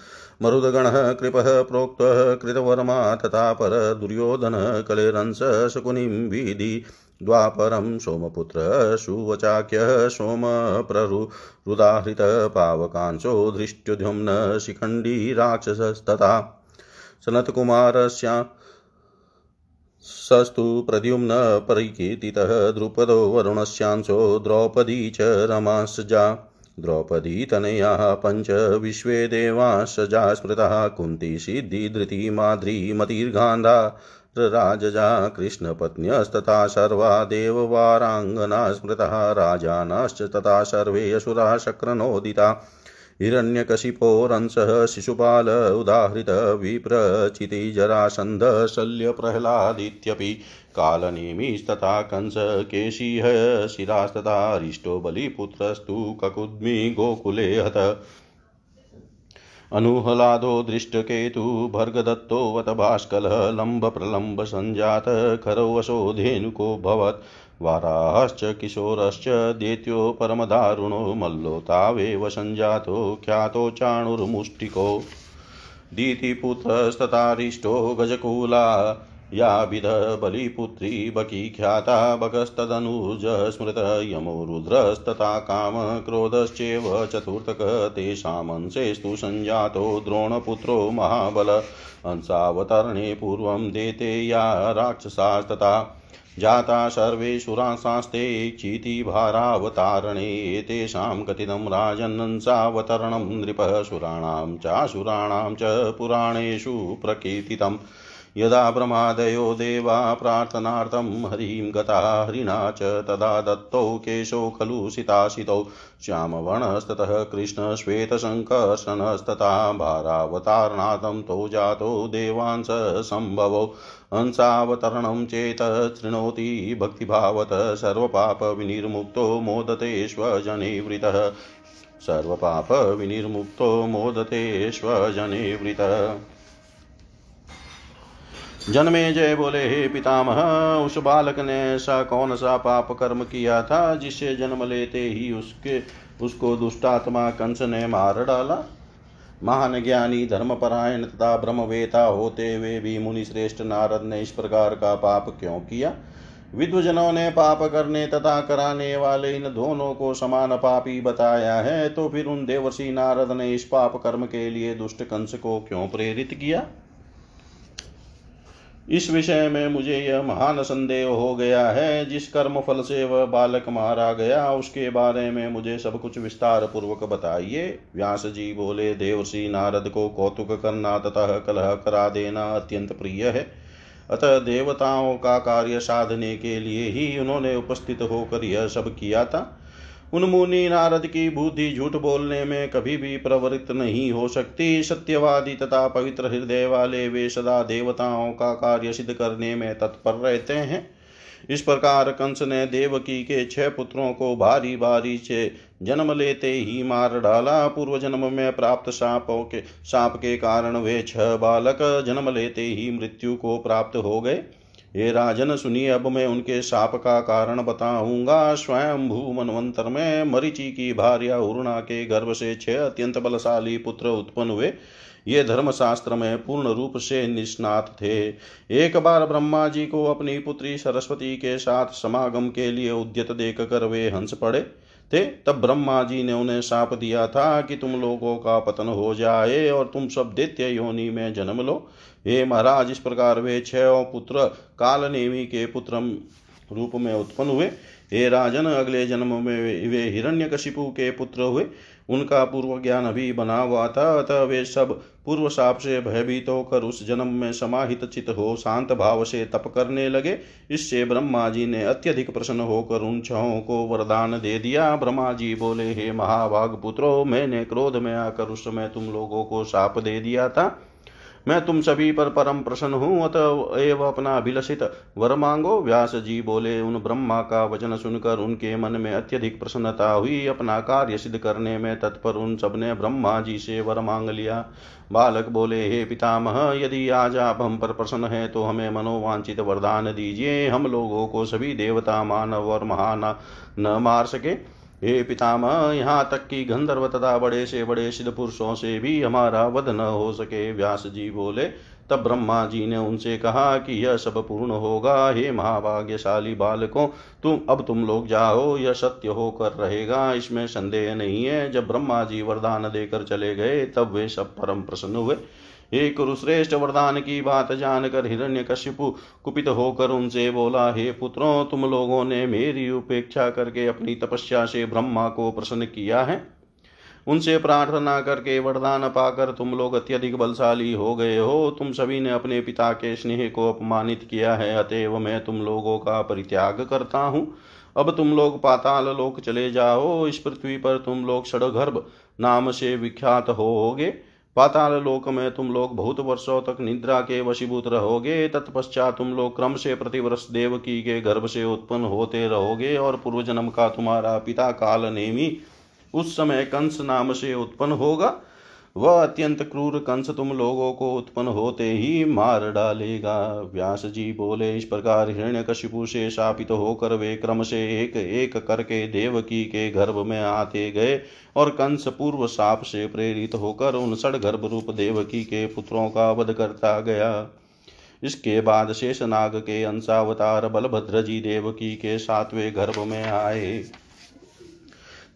मरुदगणः कृपः प्रोक्तः कृतवर्मा तथा पर दुर्योधनः कलेरंस शकुनिं विधि। द्वापरं सोमपुत्र सुवचाख्यः सोमप्ररुदाहृतः पावकांशो, धृष्ट्युद्युम्न, शिखण्डी, राक्षसस्तथा, सनत्कुमारस्या, सस्तु, प्रद्युम्न, परिकीर्तितः, द्रुपदो, वरुणस्यांशो, द्रौपदी च रमासजा, द्रौपदी तनयाः, पञ्च विश्वे देवासजा, स्मृतः, कुन्ती सिद्धिधृती माद्री मतिर्गान्धा राजजा कृष्णपत्न्यस्तथा सर्वा देववाराङ्गना स्मृतः राजानश्च तथा सर्वे असुराः शक्रनोदिता हिरण्यकशिपोरंसः शिशुपाल उदाहृत विप्रचितिजरासन्ध शल्यप्रह्लादित्यपि कालनेमिस्तथा कंस केशीह, शिरास्तथा अरिष्टो बलिपुत्रस्तु ककुद्मि गोकुले हत। अनुहलादो दृष्टकेतु भर्गदत्तोऽवत भास्कलः लम्बप्रलम्बसञ्जात खरवशो धेनुको भवत्। वाराश्च, किशोरश्च, देत्यो परमदारुणो, मल्लो तावेव सञ्जातो ख्यातो चाणुर्मुष्टिको। दीतिपुत्रस्ततारिष्टो गजकूला याभिध बलिपुत्री बकी ख्याता बकस्तदनुज स्मृत यमो रुद्रस्तथा काम क्रोधश्चेव चतुर्थक तेषामंशेस्तु सञ्जातो द्रोणपुत्रो महाबल। अंसावतरणे पूर्वं देते या राक्षसास्तथा। जाता सर्वे सुरांसास्ते चीतिभारावतारणे एतेषां कथितं राजन्नंसावतरणं नृपः सुराणां चासुराणां च पुराणेषु प्रकीर्तितम्। यदा प्रमादयो देवा प्रार्थनार्थं हरिं गता हरिणा च तदा दत्तौ केशौ खलु सितासितौ। श्यामवर्णस्ततः कृष्णश्वेतशङ्कर्षणस्तथा भारावतारणार्थं तौ जातौ देवांस सम्भवौ। हंसावतरणं चेत् शृणोति भक्तिभावत सर्वपापविनिर्मुक्तो मोदते वृतः सर्वपापविनिर्मुक्तो मोदते वृतः जन्मे जय बोले, हे पितामह, उस बालक ने ऐसा कौन सा पाप कर्म किया था जिससे जन्म लेते ही उसके, उसको दुष्टात्मा कंस ने मार डाला? महान ज्ञानी, धर्मपरायण तथा ब्रह्मवेता होते हुए भी मुनि श्रेष्ठ नारद ने इस प्रकार का पाप क्यों किया? विद्वजनों ने पाप करने तथा कराने वाले इन दोनों को समान पापी बताया है तो फिर उन देवर्षि नारद ने इस पाप कर्म के लिए दुष्ट कंस को क्यों प्रेरित किया? इस विषय में मुझे यह महान संदेह हो गया है, जिस कर्म फल से वह बालक मारा गया, उसके बारे में मुझे सब कुछ विस्तार पूर्वक बताइए। व्यास जी बोले देवसी नारद को कौतुक करना तथा कलह करा देना अत्यंत प्रिय है। अतः देवताओं का कार्य साधने के लिए ही उन्होंने उपस्थित होकर यह सब किया था। उन्मुनि नारद की बुद्धि झूठ बोलने में कभी भी प्रवृत्त नहीं हो सकती। सत्यवादी तथा पवित्र हृदय वाले वे सदा देवताओं का कार्य सिद्ध करने में तत्पर रहते हैं। इस प्रकार कंस ने देवकी के छह पुत्रों को भारी भारी से जन्म लेते ही मार डाला। पूर्व जन्म में प्राप्त सापों के, साप के कारण वे छह बालक जन्म लेते ही मृत्यु को प्राप्त हो गए। हे राजन, सुनिए, अब मैं उनके साप का कारण बताऊँगा। स्वयं भू मनवंतर में मरीचि की भार्या उर्णा के गर्भ से छह अत्यंत बलशाली पुत्र उत्पन्न हुए। ये धर्मशास्त्र में पूर्ण रूप से निष्णात थे। एक बार ब्रह्मा जी को अपनी पुत्री सरस्वती के साथ समागम के लिए उद्यत देख कर वे हंस पड़े। थे, तब ब्रह्मा जी ने उन्हें साप दिया था कि तुम लोगों का पतन हो जाए और तुम सब दैत्य योनि में जन्म लो। हे महाराज, इस प्रकार वे छह पुत्र कालनेमी के पुत्र रूप में उत्पन्न हुए। हे राजन, अगले जन्म में वे हिरण्यकशिपु के पुत्र हुए। उनका पूर्व ज्ञान अभी बना हुआ था, अतः वे सब पूर्व साप से भयभीत होकर उस जन्म में समाहित चित हो शांत भाव से तप करने लगे। इससे ब्रह्मा जी ने अत्यधिक प्रसन्न होकर उन छहों को वरदान दे दिया। ब्रह्मा जी बोले, हे महाभाग पुत्रो, मैंने क्रोध में आकर उस समय तुम लोगों को साप दे दिया था। मैं तुम सभी पर परम प्रसन्न हूँ अतः एव अपना अभिलषित। वर मांगो, व्यास जी बोले, उन ब्रह्मा का वचन सुनकर उनके मन में अत्यधिक प्रसन्नता हुई। अपना कार्य सिद्ध करने में तत्पर उन सबने ब्रह्मा जी से वर मांग लिया। बालक बोले, हे पितामह, यदि आज आप हम पर प्रसन्न है तो हमें मनोवांचित वरदान दीजिए। हम लोगों को सभी देवता, मानव और महान, न मार सके। हे पितामह, यहाँ तक कि गंधर्व तथा बड़े से बड़े सिद्ध पुरुषों से भी हमारा वध न हो सके, व्यास जी बोले। तब ब्रह्मा जी ने उनसे कहा कि यह सब पूर्ण होगा। हे महाभाग्यशाली बालकों, तुम, अब तुम लोग जाओ, यह सत्य होकर रहेगा, इसमें संदेह नहीं है। जब ब्रह्मा जी वरदान देकर चले गए, तब वे सब परम प्रसन्न हुए। हे कुरुश्रेष्ठ, वरदान की बात जानकर हिरण्य कश्यपु कुपित होकर उनसे बोला, हे पुत्रों, तुम लोगों ने मेरी उपेक्षा करके अपनी तपस्या से ब्रह्मा को प्रसन्न किया है। उनसे प्रार्थना करके वरदान पाकर तुम लोग अत्यधिक बलशाली हो गए हो। तुम सभी ने अपने पिता के स्नेह को अपमानित किया है, अतएव मैं तुम लोगों का परित्याग करता हूँ। अब तुम लोग पाताल लोक चले जाओ। इस पृथ्वी पर तुम लोग षडगर्भ नाम से विख्यात होगे पाताल लोक में तुम लोग बहुत वर्षों तक निद्रा के वशीभूत रहोगे, तत्पश्चात तुम लोग क्रम से प्रतिवर्ष देवकी के गर्भ से उत्पन्न होते रहोगे और पूर्व जन्म का तुम्हारा पिता काल नेमी उस समय कंस नाम से उत्पन्न होगा। वह अत्यंत क्रूर कंस तुम लोगों को उत्पन्न होते ही मार डालेगा। व्यास जी बोले, इस प्रकार हिरण्य कशिपु से शापित होकर वे क्रम से एक एक करके देवकी के गर्भ में आते गए और कंस पूर्व साप से प्रेरित होकर उन सड़ गर्भ रूप देवकी के पुत्रों का वध करता गया। इसके बाद शेषनाग के अंशावतार बलभद्र जी देवकी के सातवें गर्भ में आए।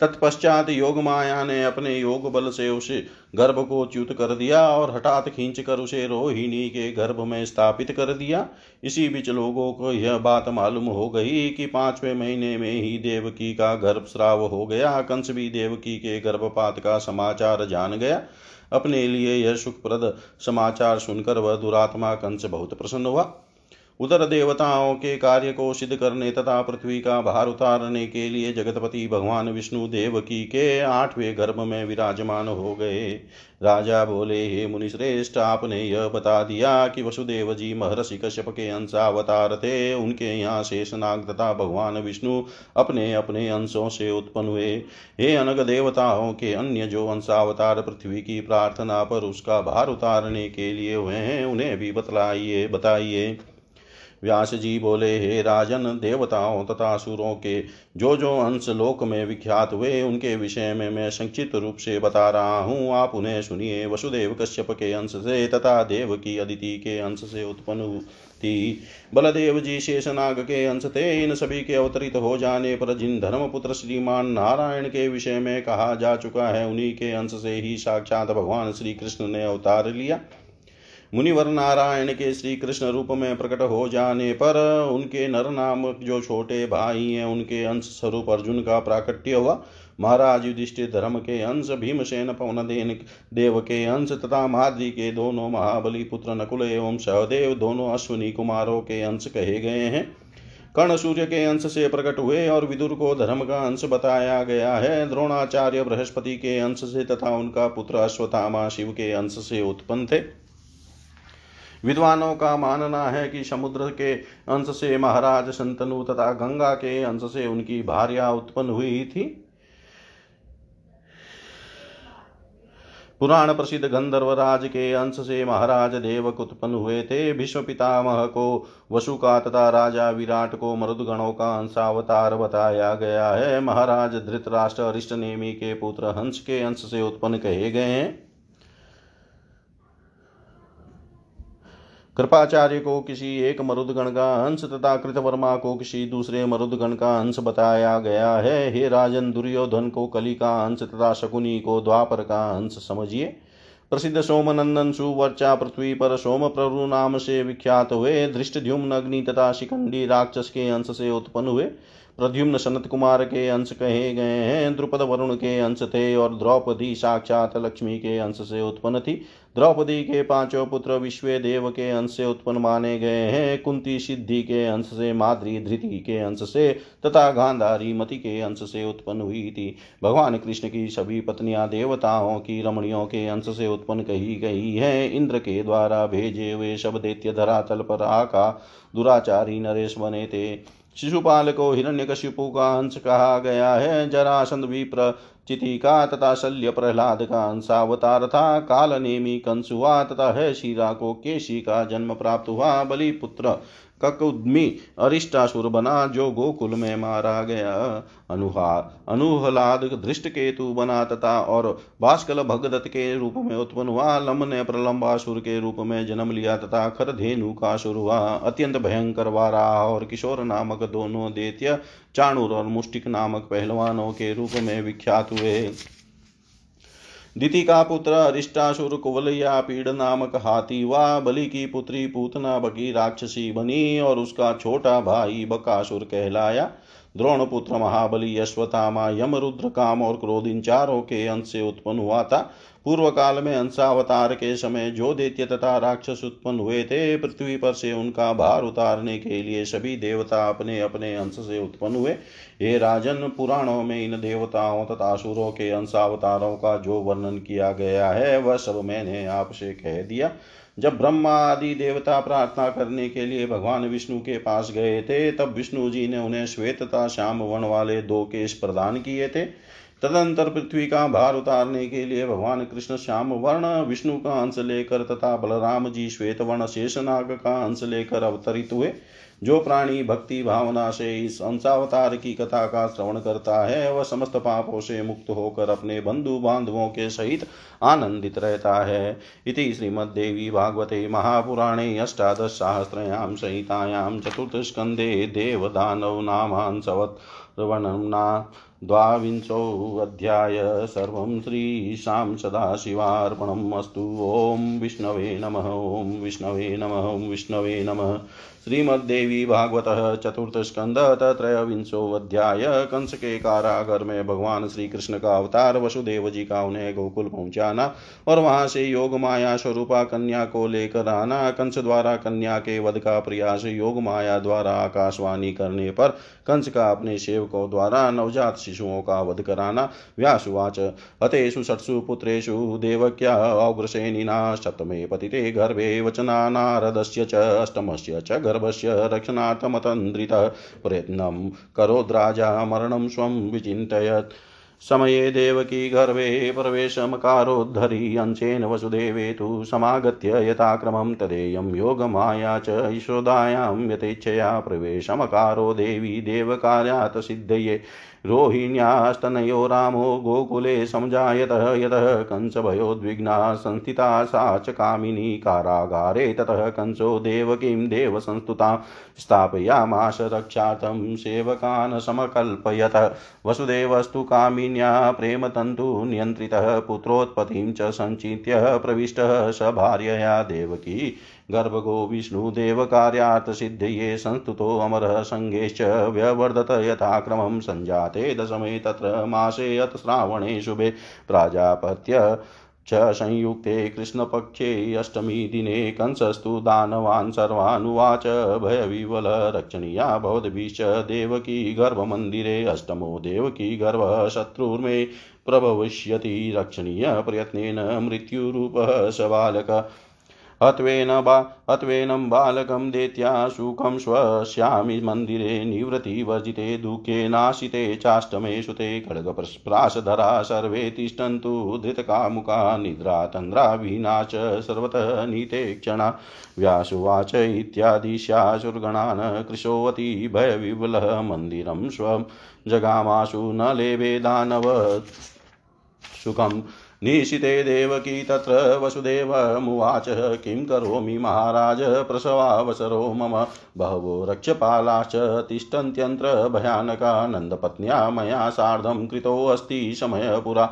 तत्पश्चात योग माया ने अपने योग बल से उसे गर्भ को च्युत कर दिया और हठात खींच कर उसे रोहिणी के गर्भ में स्थापित कर दिया। इसी बीच लोगों को यह बात मालूम हो गई कि पाँचवें महीने में ही देवकी का गर्भ श्राव हो गया। कंस भी देवकी के गर्भपात का समाचार जान गया। अपने लिए यह सुखप्रद समाचार सुनकर वह दुरात्मा कंस बहुत प्रसन्न हुआ। उधर देवताओं के कार्य को सिद्ध करने तथा पृथ्वी का भार उतारने के लिए जगतपति भगवान विष्णु देवकी के आठवें गर्भ में विराजमान हो गए। राजा बोले, हे मुनिश्रेष्ठ, आपने यह बता दिया कि वसुदेव जी महर्षि कश्यप के अंशावतार थे। उनके यहाँ शेषनाग तथा भगवान विष्णु अपने अपने अंशों से उत्पन्न हुए। हे अनग देवताओं के अन्य जो अंशावतार पृथ्वी की प्रार्थना पर उसका भार उतारने के लिए हुए हैं, उन्हें भी बतलाइए, बताइए। व्यास जी बोले, हे राजन, देवताओं तथा सुरों के जो जो अंश लोक में विख्यात हुए, उनके विषय में मैं संक्षिप्त रूप से बता रहा हूँ। आप उन्हें सुनिए। वसुदेव कश्यप के अंश से तथा देव की अदिति के अंश से उत्पन्न थी बलदेव जी शेषनाग के अंश थे। इन सभी के अवतरित हो जाने पर जिन धर्मपुत्र श्रीमान नारायण के विषय में कहा जा चुका है, उन्हीं के अंश से ही साक्षात भगवान श्री कृष्ण ने अवतार लिया। मुनिवर नारायण के श्री कृष्ण रूप में प्रकट हो जाने पर उनके नर नामक जो छोटे भाई हैं, उनके अंश स्वरूप अर्जुन का प्राकट्य हुआ। महाराज युधिष्ठिर धर्म के अंश, भीमसेन पवन देन देव के अंश तथा माद्री के दोनों महाबली पुत्र नकुल एवं सहदेव दोनों अश्विनी कुमारों के अंश कहे गए हैं। कर्ण सूर्य के अंश से प्रकट हुए और विदुर को धर्म का अंश बताया गया है। द्रोणाचार्य बृहस्पति के अंश से तथा उनका पुत्र अश्वत्थामा शिव के अंश से उत्पन्न थे। विद्वानों का मानना है कि समुद्र के अंश से महाराज संतनु तथा गंगा के अंश से उनकी भार्या उत्पन्न हुई थी। पुराण प्रसिद्ध गंधर्व राज के अंश से महाराज देवक उत्पन्न हुए थे। भीष्म पितामह को वसु का तथा राजा विराट को मरुदगणों का अंशावतार बताया गया है। महाराज धृतराष्ट्र अरिष्ट नेमी के पुत्र हंस के अंश से उत्पन्न कहे गए हैं। कृपाचार्य को किसी एक मरुदगण का अंश तथा कृतवर्मा को किसी दूसरे मरुदगण का अंश बताया गया है। हे राजन, दुर्योधन को कली का अंश तथा शकुनी को द्वापर का अंश समझिए। प्रसिद्ध सोमनंदन सुवर्चा पृथ्वी पर सोम प्रभु नाम से विख्यात हुए धृष्ट अग्नि तथा शिखंडी राक्षस के अंश से उत्पन्न हुए। प्रद्युम्न सनत कुमार के अंश कहे गए हैं। द्रुपद वरुण के अंश थे और द्रौपदी साक्षात लक्ष्मी के अंश से उत्पन्न थी। द्रौपदी के पाँचों पुत्र विश्व देव के अंश से उत्पन्न माने गए हैं। कुंती सिद्धि के अंश से, माद्री धृति के अंश से, तथा गांधारी मति के अंश से उत्पन्न हुई थी। भगवान कृष्ण की सभी पत्नियाँ देवताओं की रमणियों के अंश से उत्पन्न कही गई है। इंद्र के द्वारा भेजे हुए शब दैत्य धरातल पर आका, दुराचारी नरेश बने थे। शिशुपाल को हिरण्यकशिपु का अंश कहा गया है जरासंध विप्र चितिका तथा शल्य प्रहलाद का अंशावतार था काल नेमी कंस हुआ तथा है शीरा को केशी का जन्म प्राप्त हुआ। बलि पुत्र ककुद्मी अरिष्टासुर बना जो गोकुल में मारा गया। अनुहा अनुहलाद दृष्ट केतु बना तथा और भास्कल भगदत्त के रूप में उत्पन्न हुआ। लम ने प्रलंबासुर के रूप में जन्म लिया तथा खर धेनु का सुर हुआ। अत्यंत भयंकर वारा और किशोर नामक दोनों दैत्य चाणुर और मुष्टिक नामक पहलवानों के रूप में विख्यात हुए। दिति का पुत्र अरिष्टासुर कुवलया पीड़ नामक हाथी वा बलि की पुत्री पूतना बकी राक्षसी बनी और उसका छोटा भाई बकासुर कहलाया। द्रोण पुत्र महाबली, यश्वतामा यम रुद्र काम और क्रोध इन चारों के अंश से उत्पन्न हुआ था। पूर्व काल में अंशावतार के समय जो दैत्य तथा राक्षस उत्पन्न हुए थे। पृथ्वी पर से उनका भार उतारने के लिए सभी देवता अपने अपने अंश से उत्पन्न हुए। ये राजन, पुराणों में इन देवताओं तथा असुरों के अंशावतारों का जो वर्णन किया गया है, वह सब मैंने आपसे कह दिया। जब ब्रह्मा आदि देवता प्रार्थना करने के लिए भगवान विष्णु के पास गए थे, तब विष्णु जी ने उन्हें श्वेतता श्याम वन वाले दो केश प्रदान किए थे। तदंतर पृथ्वी का भार उतारने के लिए भगवान कृष्ण श्याम वर्ण, विष्णु का अंश लेकर तथा बलराम जी श्वेत वर्ण शेषनाग का अंश लेकर अवतरित हुए। जो प्राणी भक्ति भावना से इस अंशावतार की कथा का श्रवण करता है, वह समस्त पापों से मुक्त होकर अपने बंधु बांधवों के सहित आनंदित रहता है। इति श्रीमद्देवी भागवते महापुराणे अष्टादशसाहस्रयां संहितायां चतुर्थस्कन्धे देवदानव नामांसवत् द्वाविंशोऽध्याय सर्वं श्रीशां सदाशिवार्पणम् अस्तु। ॐ विष्णवे नमः। ॐ विष्णवे नमः। ॐ विष्णवे नमः। श्रीमद्देवी भागवत चतुर्थ स्कंद त्रयोविंशोध्याय कंस के कारागर में भगवान श्री कृष्ण का अवतार वसुदेव जी का उन्हें गोकुल पहुंचाना और वहाँ से योग माया स्वरूपा कन्या को लेकर आना। कंस द्वारा कन्या के वध का प्रयास योग माया द्वारा आकाशवाणी करने पर कंस का अपने सेवकों द्वारा नवजात शिशुओं का वध कराना, व्यासुवाच। अतेषु षट्सु पुत्रेषु देवक्या अग्रसेनिना सप्तमे पतिते गर्भे वचना नारदस्य च, अष्टमस्य च गर्भस्य रक्षणार्थमतन्द्रितः। प्रयत्नं करोद्राजा मरणं स्वं विचिन्तयत्। समये देवकी गर्भे प्रवेशमकारोद्धरी, अंशेन वसुदेवे तु समागत्य यथाक्रमं तदेयं योगमाया च यशोदायां यथेच्छया प्रवेशमकारो देवी देवकार्यात् सिद्धये। रोहिण्यास्तनयो रामो गोकुले समजायतः, यतः कंसभयोद्विग्ना संस्थिता, सा च कामिनी कारागारे, ततः कंसो देवकीं देवसंस्तुतां स्थापयामाश रक्षार्थं सेवकान् समकल्पयत। वसुदेवस्तु कामिन्या प्रेमतन्तु नियन्त्रितः, पुत्रोत्पत्तिं च सञ्चित्य प्रविष्टः स भार्यया देवकी गर्भगो विष्णुदेवकार्यार्थसिद्धये संस्तुतो अमरः सङ्गेश्च व्यवर्धत यथाक्रमं सञ्जाते दशमे तत्र मासे अथ श्रावणे शुभे प्राजापत्य च संयुक्ते कृष्णपक्षे अष्टमी दिने कंसस्तु दानवान् सर्वानुवाच भयविवलरक्षणीया भवद्भिश्च देवकी गर्भमन्दिरे अष्टमो देवकी गर्भः शत्रुर्मे प्रभविष्यति रक्षणीय प्रयत्नेन मृत्युरूपः स बालक हत्वेन बा, हत्वेनं बालकं देत्या, सुखं स्वस्यामि मन्दिरे निवृत्तिवर्जिते दुःखे नाशिते, चाष्टमे सुते खड्गप्रासधरा सर्वे तिष्ठन्तु, धृतकामुका, निद्रा तन्द्राविना च सर्वतः नीते क्षणा। व्यासुवाच इत्यादिशाशुर्गणान् कृशोऽति भयविवलः, मन्दिरं स्वं जगामाशु न लेभे सुखम्। निशिते देवकी तत्र वसुदेवमुवाच किं करोमि महाराज प्रसवावसरो मम बहवो रक्षपालाश्च तिष्ठन्त्यन्त्र भयानका नन्दपत्न्या मया सार्धं कृतोऽस्ति समय पुरा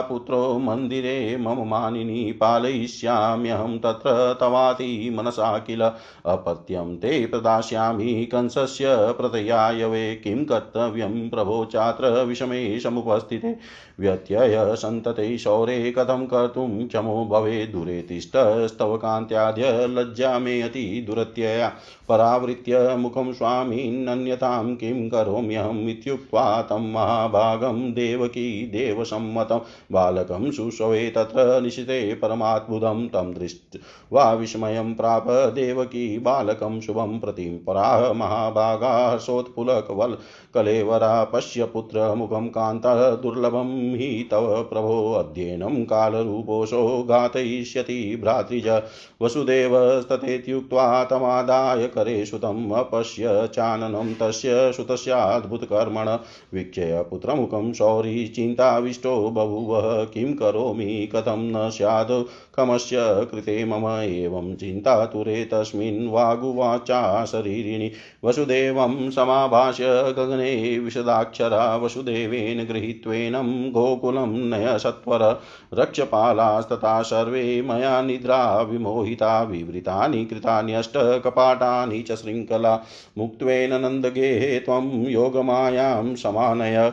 पुत्रो मन्दिरे मम मानिनी पालयिष्याम्यहं तत्र तवाति मनसा किल। अपत्यं ते प्रदास्यामि कंसस्य प्रतयायवे किं कर्तव्यं प्रभो चात्र विषमे समुपस्थिते व्यत्यय सन्तते शौरे कथं कर्तुं क्षमो भवे। दूरे तिष्ठस्तव कान्त्याद्य लज्जा मे अति दुरत्यया परावृत्य मुखं स्वामीन्नन्यतां किं करोम्यहम् इत्युक्त्वा तं महाभागं देवकी देवसम्मतं बालकं शुश्रवे तत्र निशिते परमाद्भुतं तं दृष्ट्वा विस्मयं प्राप देवकी बालकं शुभं प्रतिं पराः महाभागा हर्षोत्पुलकवल् कलेवरा पश्य पुत्रमुखं कान्तः दुर्लभं हि तव प्रभो अध्ययनं कालरूपोऽसो घातयिष्यति भ्रातृज वसुदेवस्तथेत्युक्त्वा तमादाय करे सुतम् अपश्य चाननं तस्य सुतस्याद्भुतकर्मण वीक्षय पुत्रमुखं शौरी चिन्ताविष्टो बभूव किं करोमि कथं न स्यात् कमस्य कृते मम एवं चिन्तातुरे तस्मिन् वागुवाचा शरीरिणि वसुदेवं समाभाष्य गगने विशदाक्षरा वसुदेवेन गृहीत्वेनं गोकुलं नय सत्वर रक्षपालास्तथा सर्वे मया निद्रा विमोहिता विवृतानि कृतान्यष्टकपाटानि च शृङ्खला मुक्त्वेन नन्दगेः, त्वं योगमायां समानय।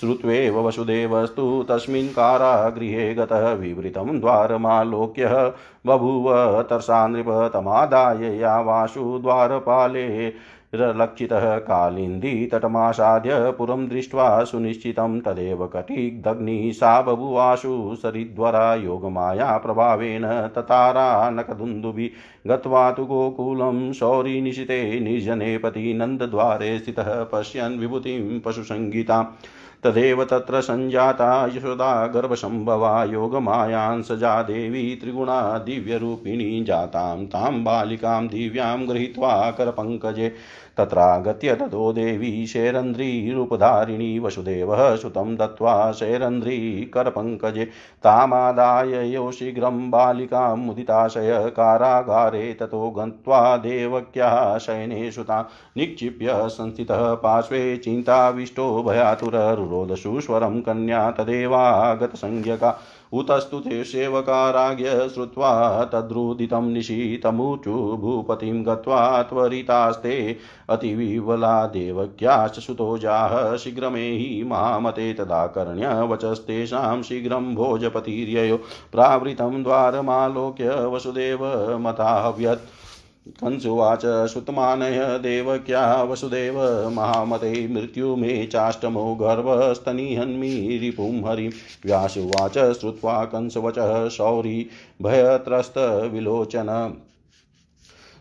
श्रुत्वेव वसुदेवस्तु, तस्मिन् कारागृहे गतः विवृतं द्वारमालोक्य। बभूव तर्षा नृपतमादाय या वासु द्वारपाले। लक्षितः कालिन्दीतटमासाद्य पुरं दृष्ट्वा सुनिश्चितं तदेव कटिदग्निः सा बभुवाशु सरिद्वरा योगमाया प्रभावेन ततारा नकदुन्दुभिः गत्वा तु गोकुलं शौरिनिशिते निर्जने पति नन्दद्वारे स्थितः पश्यन् विभूतिं पशुसङ्गीताम् तदेव तत्र सञ्जाता यशोदा गर्भसम्भवा योगमायां सजा देवी त्रिगुणा दिव्यरूपिणी जातां तां बालिकां दिव्यां गृहीत्वा करपङ्कजे तत्रागत्य ततो देवी शैरन्ध्रीरूपधारिणी वसुदेवः सुतं दत्त्वा शैरन्ध्रीकरपङ्कजे तामादाय यो शीघ्रं बालिकां मुदिताशय कारागारे ततो गत्वा देवक्याः शयने सुता निक्षिप्य संस्थितः पार्श्वे चिन्ताविष्टो भयातुररुरोदशु स्वरं कन्या तदेवागतसंज्ञका उतस्तु ते सेवकाराज्ञ श्रुत्वा तद्रुदितं निशीतमुचु भूपतिं गत्वा त्वरितास्ते अतिविवला देवक्याश्च सुतोजाः शीघ्रमेहि महामते तदा कर्ण्य वचस्तेषां शीघ्रं भोजपतिर्ययो प्रावृतं द्वारमालोक्य वसुदेव मताहव्यत् कंसुवाच सुतमानय देवक्या वसुदेव महामते मृत्यु मे चाष्टमो गर्भस्तनिहन्मि रिपुं हरिं। व्यासुवाच श्रुत्वा कंसवचः शौरी भयत्रस्तविलोचन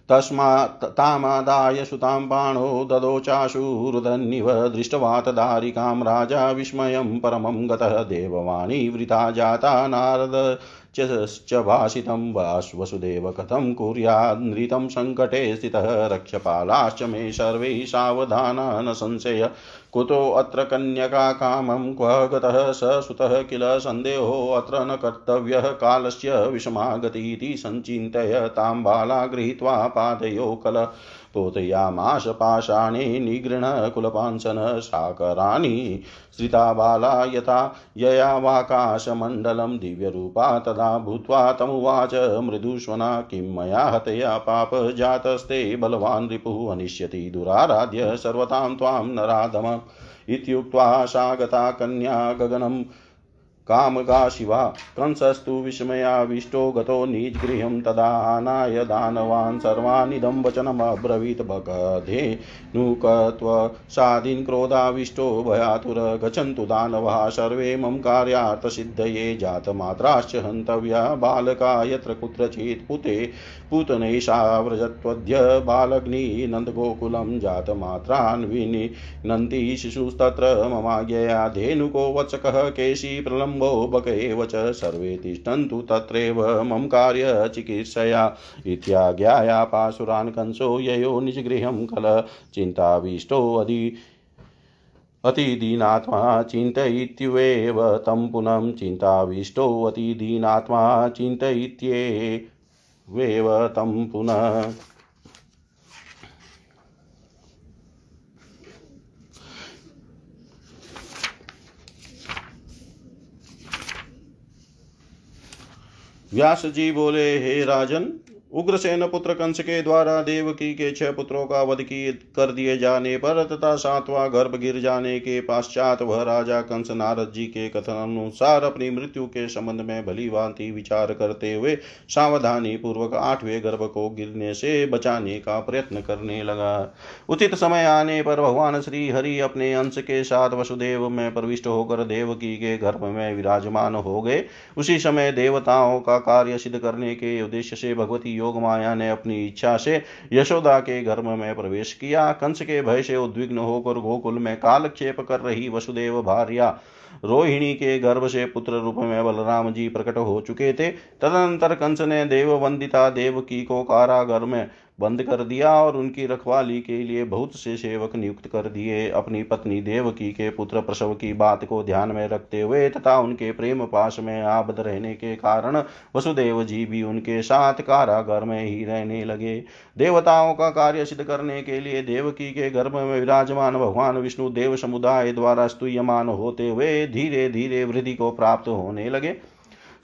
तस्मात् तामादाय सुतां बाणो ददोचाशु रुदन्निव दृष्ट्वा तदारिकां राजा विस्मयं परमं गतः देववाणी वृथा जाता नारद। च भाषितं वसुदेव कथं कुर्यान्नृतं सङ्कटे स्थितः रक्षपालाश्च मे सर्वे सावधाना न संशय कुतोऽत्र कन्यका कामं क्व गतः स सुतः किल सन्देहोऽत्र न कर्तव्यः कालस्य विषमागतीति सञ्चिन्तय तां बाला गृहीत्वा पादयो कल। पोतयामाश पाषाणे निगृणकुलपांसन साकराणि श्रिता बाला यथा ययावाकाशमण्डलं दिव्यरूपा तदा भूत्वा तमुवाच मृदुष्वना किं मया हतया पाप जातस्ते बलवान् रिपुः अनिश्यति दुराराध्य सर्वतां त्वां नराधम इत्युक्त्वा सा गता कन्या गगनं कामगा शिवा कंसस्तु विस्मयाविष्टो गतो निजगृहं तदा आनाय दानवान् सर्वानिदं वचनमब्रवीत् बकधेनुकत्वसादीन् क्रोधाविष्टो भयातुर गच्छन्तु दानवः, सर्वे मम कार्यार्थसिद्धये जातमात्राश्च हन्तव्या बालका यत्र कुत्रचित् पुते। पूतनैषा व्रजत्वद्य बालग्नि नन्दगोकुलं जातमात्रान् विनिनन्ति शिशुस्तत्र ममाज्ञया धेनुको वत्सकः केशी प्रलम्ब बक एव च सर्वे तिष्ठन्तु तत्रैव मम कार्यचिकित्सया इत्याज्ञाया पाशुरान् कंसो ययो निजगृहं खल चिन्ताविष्टोऽधि अतिदीनात्मा चिन्तयित्युवेव तं पुनः चिन्ताविष्टोऽतिदीनात्मा चिन्तयित्येवेव तं पुनः। व्यास जी बोले हे राजन उग्रसेन पुत्र कंस के द्वारा देवकी के छह पुत्रों का वध की कर दिए जाने पर तथा सातवां गर्भ गिर जाने के पश्चात वह राजा कंस नारद जी के कथन अनुसार अपनी मृत्यु के संबंध में भली भांति विचार करते हुए सावधानी पूर्वक आठवें गर्भ को गिरने से बचाने का प्रयत्न करने लगा। उचित समय आने पर भगवान श्री हरि अपने अंश के साथ वसुदेव में प्रविष्ट होकर देवकी के गर्भ में विराजमान हो गए। उसी समय देवताओं का कार्य सिद्ध करने के उद्देश्य से भगवती योग माया ने अपनी इच्छा से यशोदा के गर्भ में प्रवेश किया। कंस के भय से उद्विग्न होकर गोकुल में कालक्षेप कर रही वसुदेव भार्या। रोहिणी के गर्भ से पुत्र रूप में बलराम जी प्रकट हो चुके थे। तदनंतर कंस ने देव वंदिता देव की को कारागर में बंद कर दिया और उनकी रखवाली के लिए बहुत से सेवक नियुक्त कर दिए। अपनी पत्नी देवकी के पुत्र प्रसव की बात को ध्यान में रखते हुए तथा उनके प्रेम पास में आबद रहने के कारण वसुदेव जी भी उनके साथ कारागर में ही रहने लगे। देवताओं का कार्य सिद्ध करने के लिए देवकी के गर्भ में विराजमान भगवान विष्णु देव समुदाय द्वारा स्तुयमान होते हुए धीरे धीरे वृद्धि को प्राप्त होने लगे।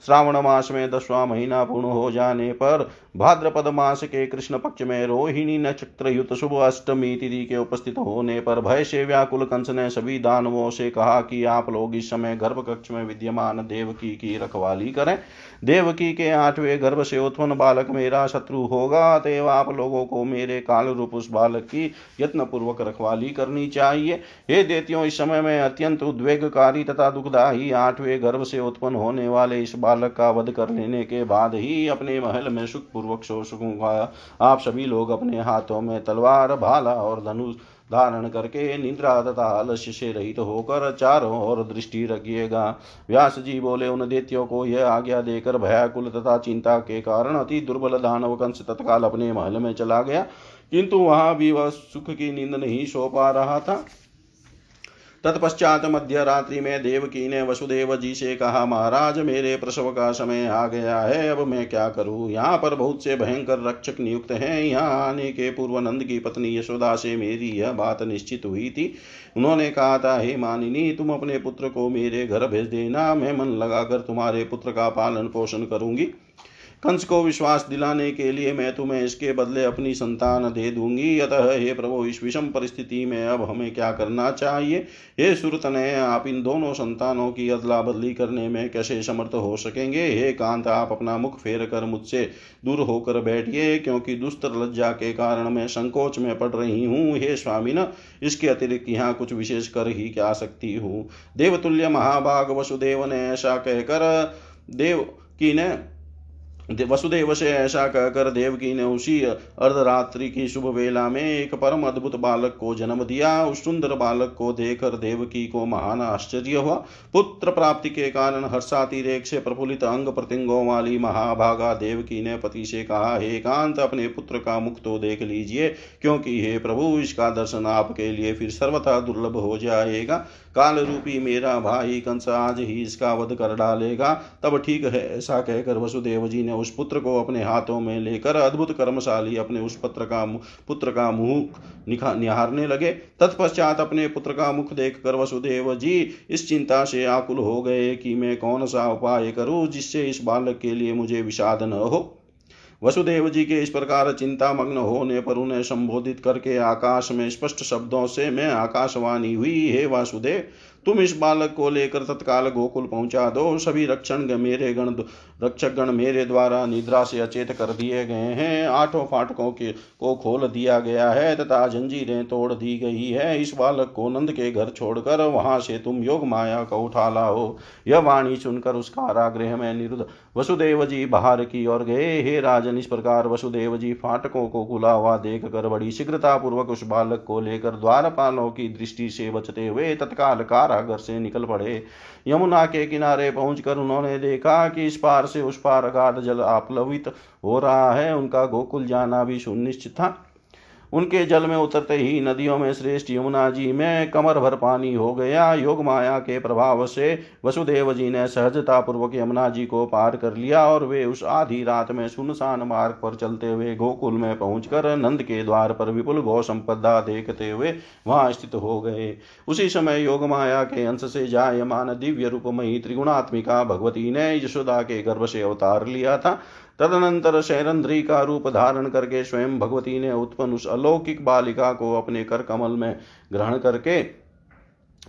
श्रावण मास में दसवां महीना पूर्ण हो जाने पर भाद्रपद मास के कृष्ण पक्ष में रोहिणी नक्षत्र युत शुभ अष्टमी तिथि के उपस्थित होने पर भय से व्याकुल कंस ने सभी दानवों से कहा कि आप लोग इस समय गर्भ कक्ष में विद्यमान देवकी की रखवाली करें। देवकी के आठवें गर्भ से उत्पन्न बालक मेरा शत्रु होगा, अतएव आप लोगों को मेरे काल रूप उस बालक की यत्न पूर्वक रखवाली करनी चाहिए। हे देतियों, इस समय में अत्यंत उद्वेगकारी तथा दुखदायी आठवें गर्भ से उत्पन्न होने वाले इस बालक का वध कर लेने के बाद ही अपने महल में सुख पूर्वक सकूँगा आप सभी लोग अपने हाथों में तलवार, भाला और धनुष धारण करके निद्रा तथा आलस्य से रहित तो होकर चारों ओर दृष्टि रखिएगा। व्यास जी बोले, उन दैत्यों को यह आज्ञा देकर भयाकुल तथा चिंता के कारण अति दुर्बल दानव कंस तत्काल अपने महल में चला गया, किंतु वहाँ भी वह सुख की नींद नहीं सो पा रहा था। तत्पश्चात मध्य रात्रि में देवकी ने वसुदेव जी से कहा, महाराज, मेरे प्रसव का समय आ गया है, अब मैं क्या करूँ? यहाँ पर बहुत से भयंकर रक्षक नियुक्त हैं। यहाँ आने के पूर्व नंद की पत्नी यशोदा से मेरी यह बात निश्चित हुई थी। उन्होंने कहा था, हे मानिनी, तुम अपने पुत्र को मेरे घर भेज देना। मैं मन लगाकर तुम्हारे पुत्र का पालन पोषण करूँगी। कंस को विश्वास दिलाने के लिए मैं तुम्हें इसके बदले अपनी संतान दे दूँगी। अतः हे प्रभु, इस विषम परिस्थिति में अब हमें क्या करना चाहिए? हे सुरतनय, आप इन दोनों संतानों की अदला बदली करने में कैसे समर्थ हो सकेंगे? हे कांत, आप अपना मुख फेर कर मुझसे दूर होकर बैठिए, क्योंकि दुस्तर लज्जा के कारण मैं संकोच में पड़ रही हूँ। हे स्वामी न इसके अतिरिक्त यहाँ कुछ विशेष कर ही क्या सकती हूँ? देवतुल्य महाभाग वसुदेव ने ऐसा कहकर देव की ने वसुदेव से ऐसा कहकर देवकी ने उसी अर्धरात्रि की शुभ वेला में एक परम अद्भुत बालक को जन्म दिया। उस सुंदर बालक को देखकर देवकी को महान आश्चर्य हुआ। पुत्र प्राप्ति के कारण हर्षातिरेक से प्रफुल्लित अंग प्रत्यंगों वाली महाभागा देवकी ने पति से कहा, हे कांत, अपने पुत्र का मुख तो देख लीजिए, क्योंकि हे प्रभु, इसका दर्शन आपके लिए फिर सर्वथा दुर्लभ हो जाएगा। काल रूपी मेरा भाई कंस आज ही इसका वध कर डालेगा। तब ठीक है, ऐसा कहकर वसुदेव जी ने उस पुत्र को अपने हाथों में लेकर अद्भुत कर्मशाली अपने उस पुत्र का पुत्र का मुख निहारने लगे। तत्पश्चात अपने पुत्र का मुख देख कर वसुदेव जी इस चिंता से आकुल हो गए कि मैं कौन सा उपाय करूँ जिससे इस बालक के लिए मुझे विषाद न हो। वसुदेव जी के इस प्रकार चिंता मग्न होने पर उन्हें संबोधित करके आकाश में स्पष्ट शब्दों से मैं आकाशवाणी हुई, हे वासुदेव, तुम इस बालक को लेकर तत्काल गोकुल पहुँचा दो। सभी रक्षण मेरे गण रक्षक गण मेरे द्वारा निद्रा से अचेत कर दिए गए हैं। आठों फाटकों के, को खोल दिया गया है तथा जंजीरें तोड़ दी गई है। इस बालक को नंद के घर छोड़कर वहाँ से तुम योग माया को उठा लाओ यह वाणी सुनकर उस कारागृह में निरुद्ध वसुदेव जी बाहर की ओर गए। हे राजन इस प्रकार वसुदेव जी फाटकों को खुला हुआ देख कर बड़ी शीघ्रता पूर्वक उस बालक को लेकर द्वारपालों की दृष्टि से बचते हुए तत्काल कारागर से निकल पड़े। यमुना के किनारे पहुंचकर उन्होंने देखा कि इस पार से उस पार अगाध जल आप्लवित हो रहा है। उनका गोकुल जाना भी सुनिश्चित था। उनके जल में उतरते ही नदियों में श्रेष्ठ यमुना जी में कमर भर पानी हो गया। योग माया के प्रभाव से वसुदेव जी ने सहजता पूर्वक यमुना जी को पार कर लिया और वे उस आधी रात में सुनसान मार्ग पर चलते हुए गोकुल में पहुंचकर नंद के द्वार पर विपुल गौ संपदा देखते हुए वहाँ स्थित हो गए। उसी समय योग माया के अंश से जायमान दिव्य रूपमयी त्रिगुणात्मिका भगवती ने यशोदा के गर्भ से अवतार लिया था। तदनंतर शैरंध्री का रूप धारण करके स्वयं भगवती ने उत्पन्न उस अलौकिक बालिका को अपने कर कमल में ग्रहण करके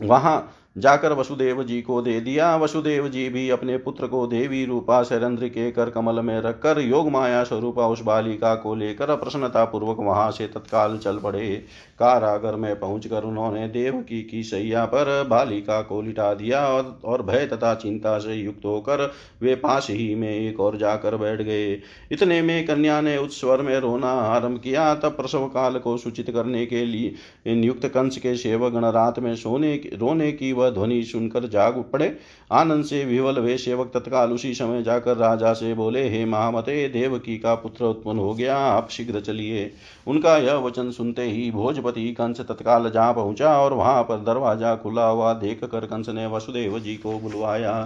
वहाँ जाकर वसुदेव जी को दे दिया। वसुदेव जी भी अपने पुत्र को देवी रूपा शरंद्र के कर कमल में रखकर योग माया स्वरूपा उस बालिका को लेकर प्रसन्नता पूर्वक वहाँ से तत्काल चल पड़े। कारागर में पहुंचकर उन्होंने देवकी की सैया पर बालिका को लिटा दिया और, भय तथा चिंता से युक्त होकर वे पास ही में एक और जाकर बैठ गए। इतने में कन्या ने उस स्वर में रोना आरंभ किया। तब प्रसव काल को सूचित करने के लिए नियुक्त कंस के सेवगण रात में सोने रोने की वह ध्वनि सुनकर जाग पड़े। आनंद से विवल वे सेवक तत्काल उसी समय जाकर राजा से बोले, हे महामते, देवकी का पुत्र उत्पन्न हो गया, आप शीघ्र चलिए। उनका यह वचन सुनते ही भोजपति कंस तत्काल जा पहुँचा और वहाँ पर दरवाज़ा खुला हुआ देख कर कंस ने वसुदेव जी को बुलवाया।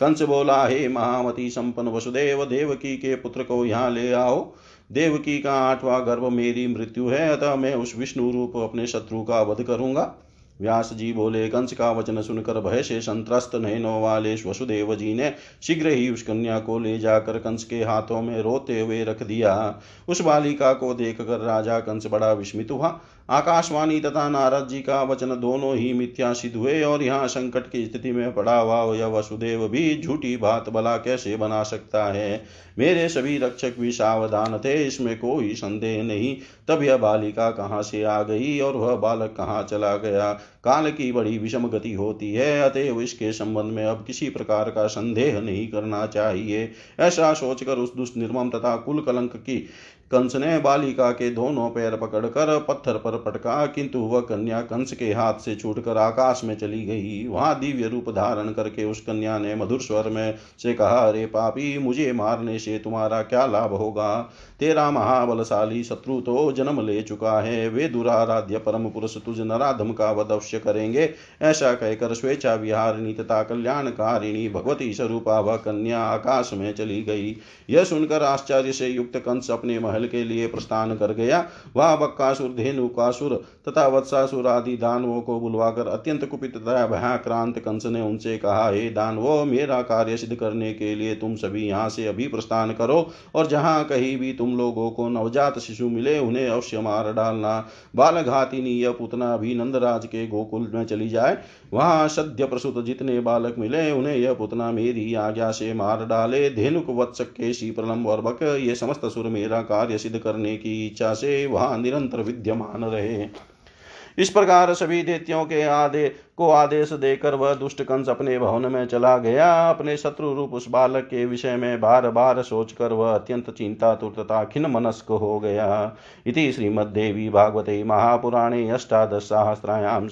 कंस बोला, हे महामती, संपन्न वसुदेव, देवकी के पुत्र को यहाँ ले आओ। देवकी का आठवां गर्भ मेरी मृत्यु है, अतः मैं उस विष्णु रूप अपने शत्रु का वध करूँगा। व्यास जी बोले कंस का वचन सुनकर भय से संतरस्त नयनों वाले वसुदेव जी ने शीघ्र ही उस कन्या को ले जाकर कंस के हाथों में रोते हुए रख दिया। उस बालिका को देखकर राजा कंस बड़ा विस्मित हुआ। आकाशवाणी तथा नारद जी का वचन दोनों ही मिथ्या सिद्ध हुए और यहाँ संकट की स्थिति में पड़ा हुआ यह वसुदेव भी झूठी बात भला कैसे बना सकता है? मेरे सभी रक्षक भी सावधान थे, इसमें कोई संदेह नहीं। तब यह बालिका कहाँ से आ गई और वह बालक कहाँ चला गया? काल की बड़ी विषम गति होती है, अतएव इसके संबंध में अब किसी प्रकार का संदेह नहीं करना चाहिए। ऐसा सोचकर उस दुष्ट निर्मम तथा कुल कलंक की कंस ने बालिका के दोनों पैर पकड़कर पत्थर पर पटका, किंतु वह कन्या कंस के हाथ से छूटकर आकाश में चली गई। वहाँ दिव्य रूप धारण करके उस कन्या ने मधुर स्वर में से कहा, अरे पापी, मुझे मारने से तुम्हारा क्या लाभ होगा? तेरा महाबलशाली शत्रु तो जन्म ले चुका है। वे दुराराध्य परम पुरुष तुझ नराधम का वध अवश्य करेंगे। ऐसा कहकर स्वेच्छा विहारिणी तथा कल्याणकारिणी भगवती स्वरूपा वह कन्या आकाश में चली गई। यह सुनकर आश्चर्य से युक्त कंस अपने महल महल के लिए प्रस्थान कर गया। वह बक्कासुर धेनुकासुर तथा वत्सासुर आदि दानवों को बुलवाकर अत्यंत कुपित तथा भयाक्रांत कंस ने उनसे कहा, हे दानवो, मेरा कार्य सिद्ध करने के लिए तुम सभी यहाँ से अभी प्रस्थान करो और जहाँ कहीं भी तुम लोगों को नवजात शिशु मिले, उन्हें अवश्य मार डालना। बाल घातिनी यह पुतना भी नंदराज के गोकुल में चली जाए। वहाँ सद्य प्रसूत जितने बालक मिले, उन्हें यह पुतना मेरी आज्ञा से मार डाले। धेनुक वत्सक केशी प्रलम्ब और बक ये समस्त सुर मेरा कार्य सिद्ध करने की इच्छा से वहाँ निरंतर विद्यमान रहे। इस प्रकार सभी दैत्यों के आदे को आदेश देकर वह दुष्ट कंस अपने भवन में चला गया। अपने शत्रु रूप उस बालक के विषय में बार बार सोचकर वह अत्यंत चिंता तथा खिन मनस्क हो गया। इति श्रीमद्देवी भागवते महापुराणे अष्टादशसहस्रायां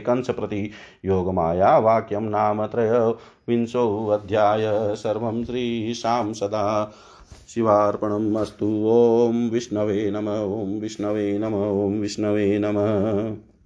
कंस प्रति योगमाया वाक्यं नाम त्रयोविंशोऽध्याय सर्वं श्रीशां सदा शिवार्पणम् अस्तु। ॐ विष्णवे नम ॐ विष्णवे नम ॐ विष्णवे नमः।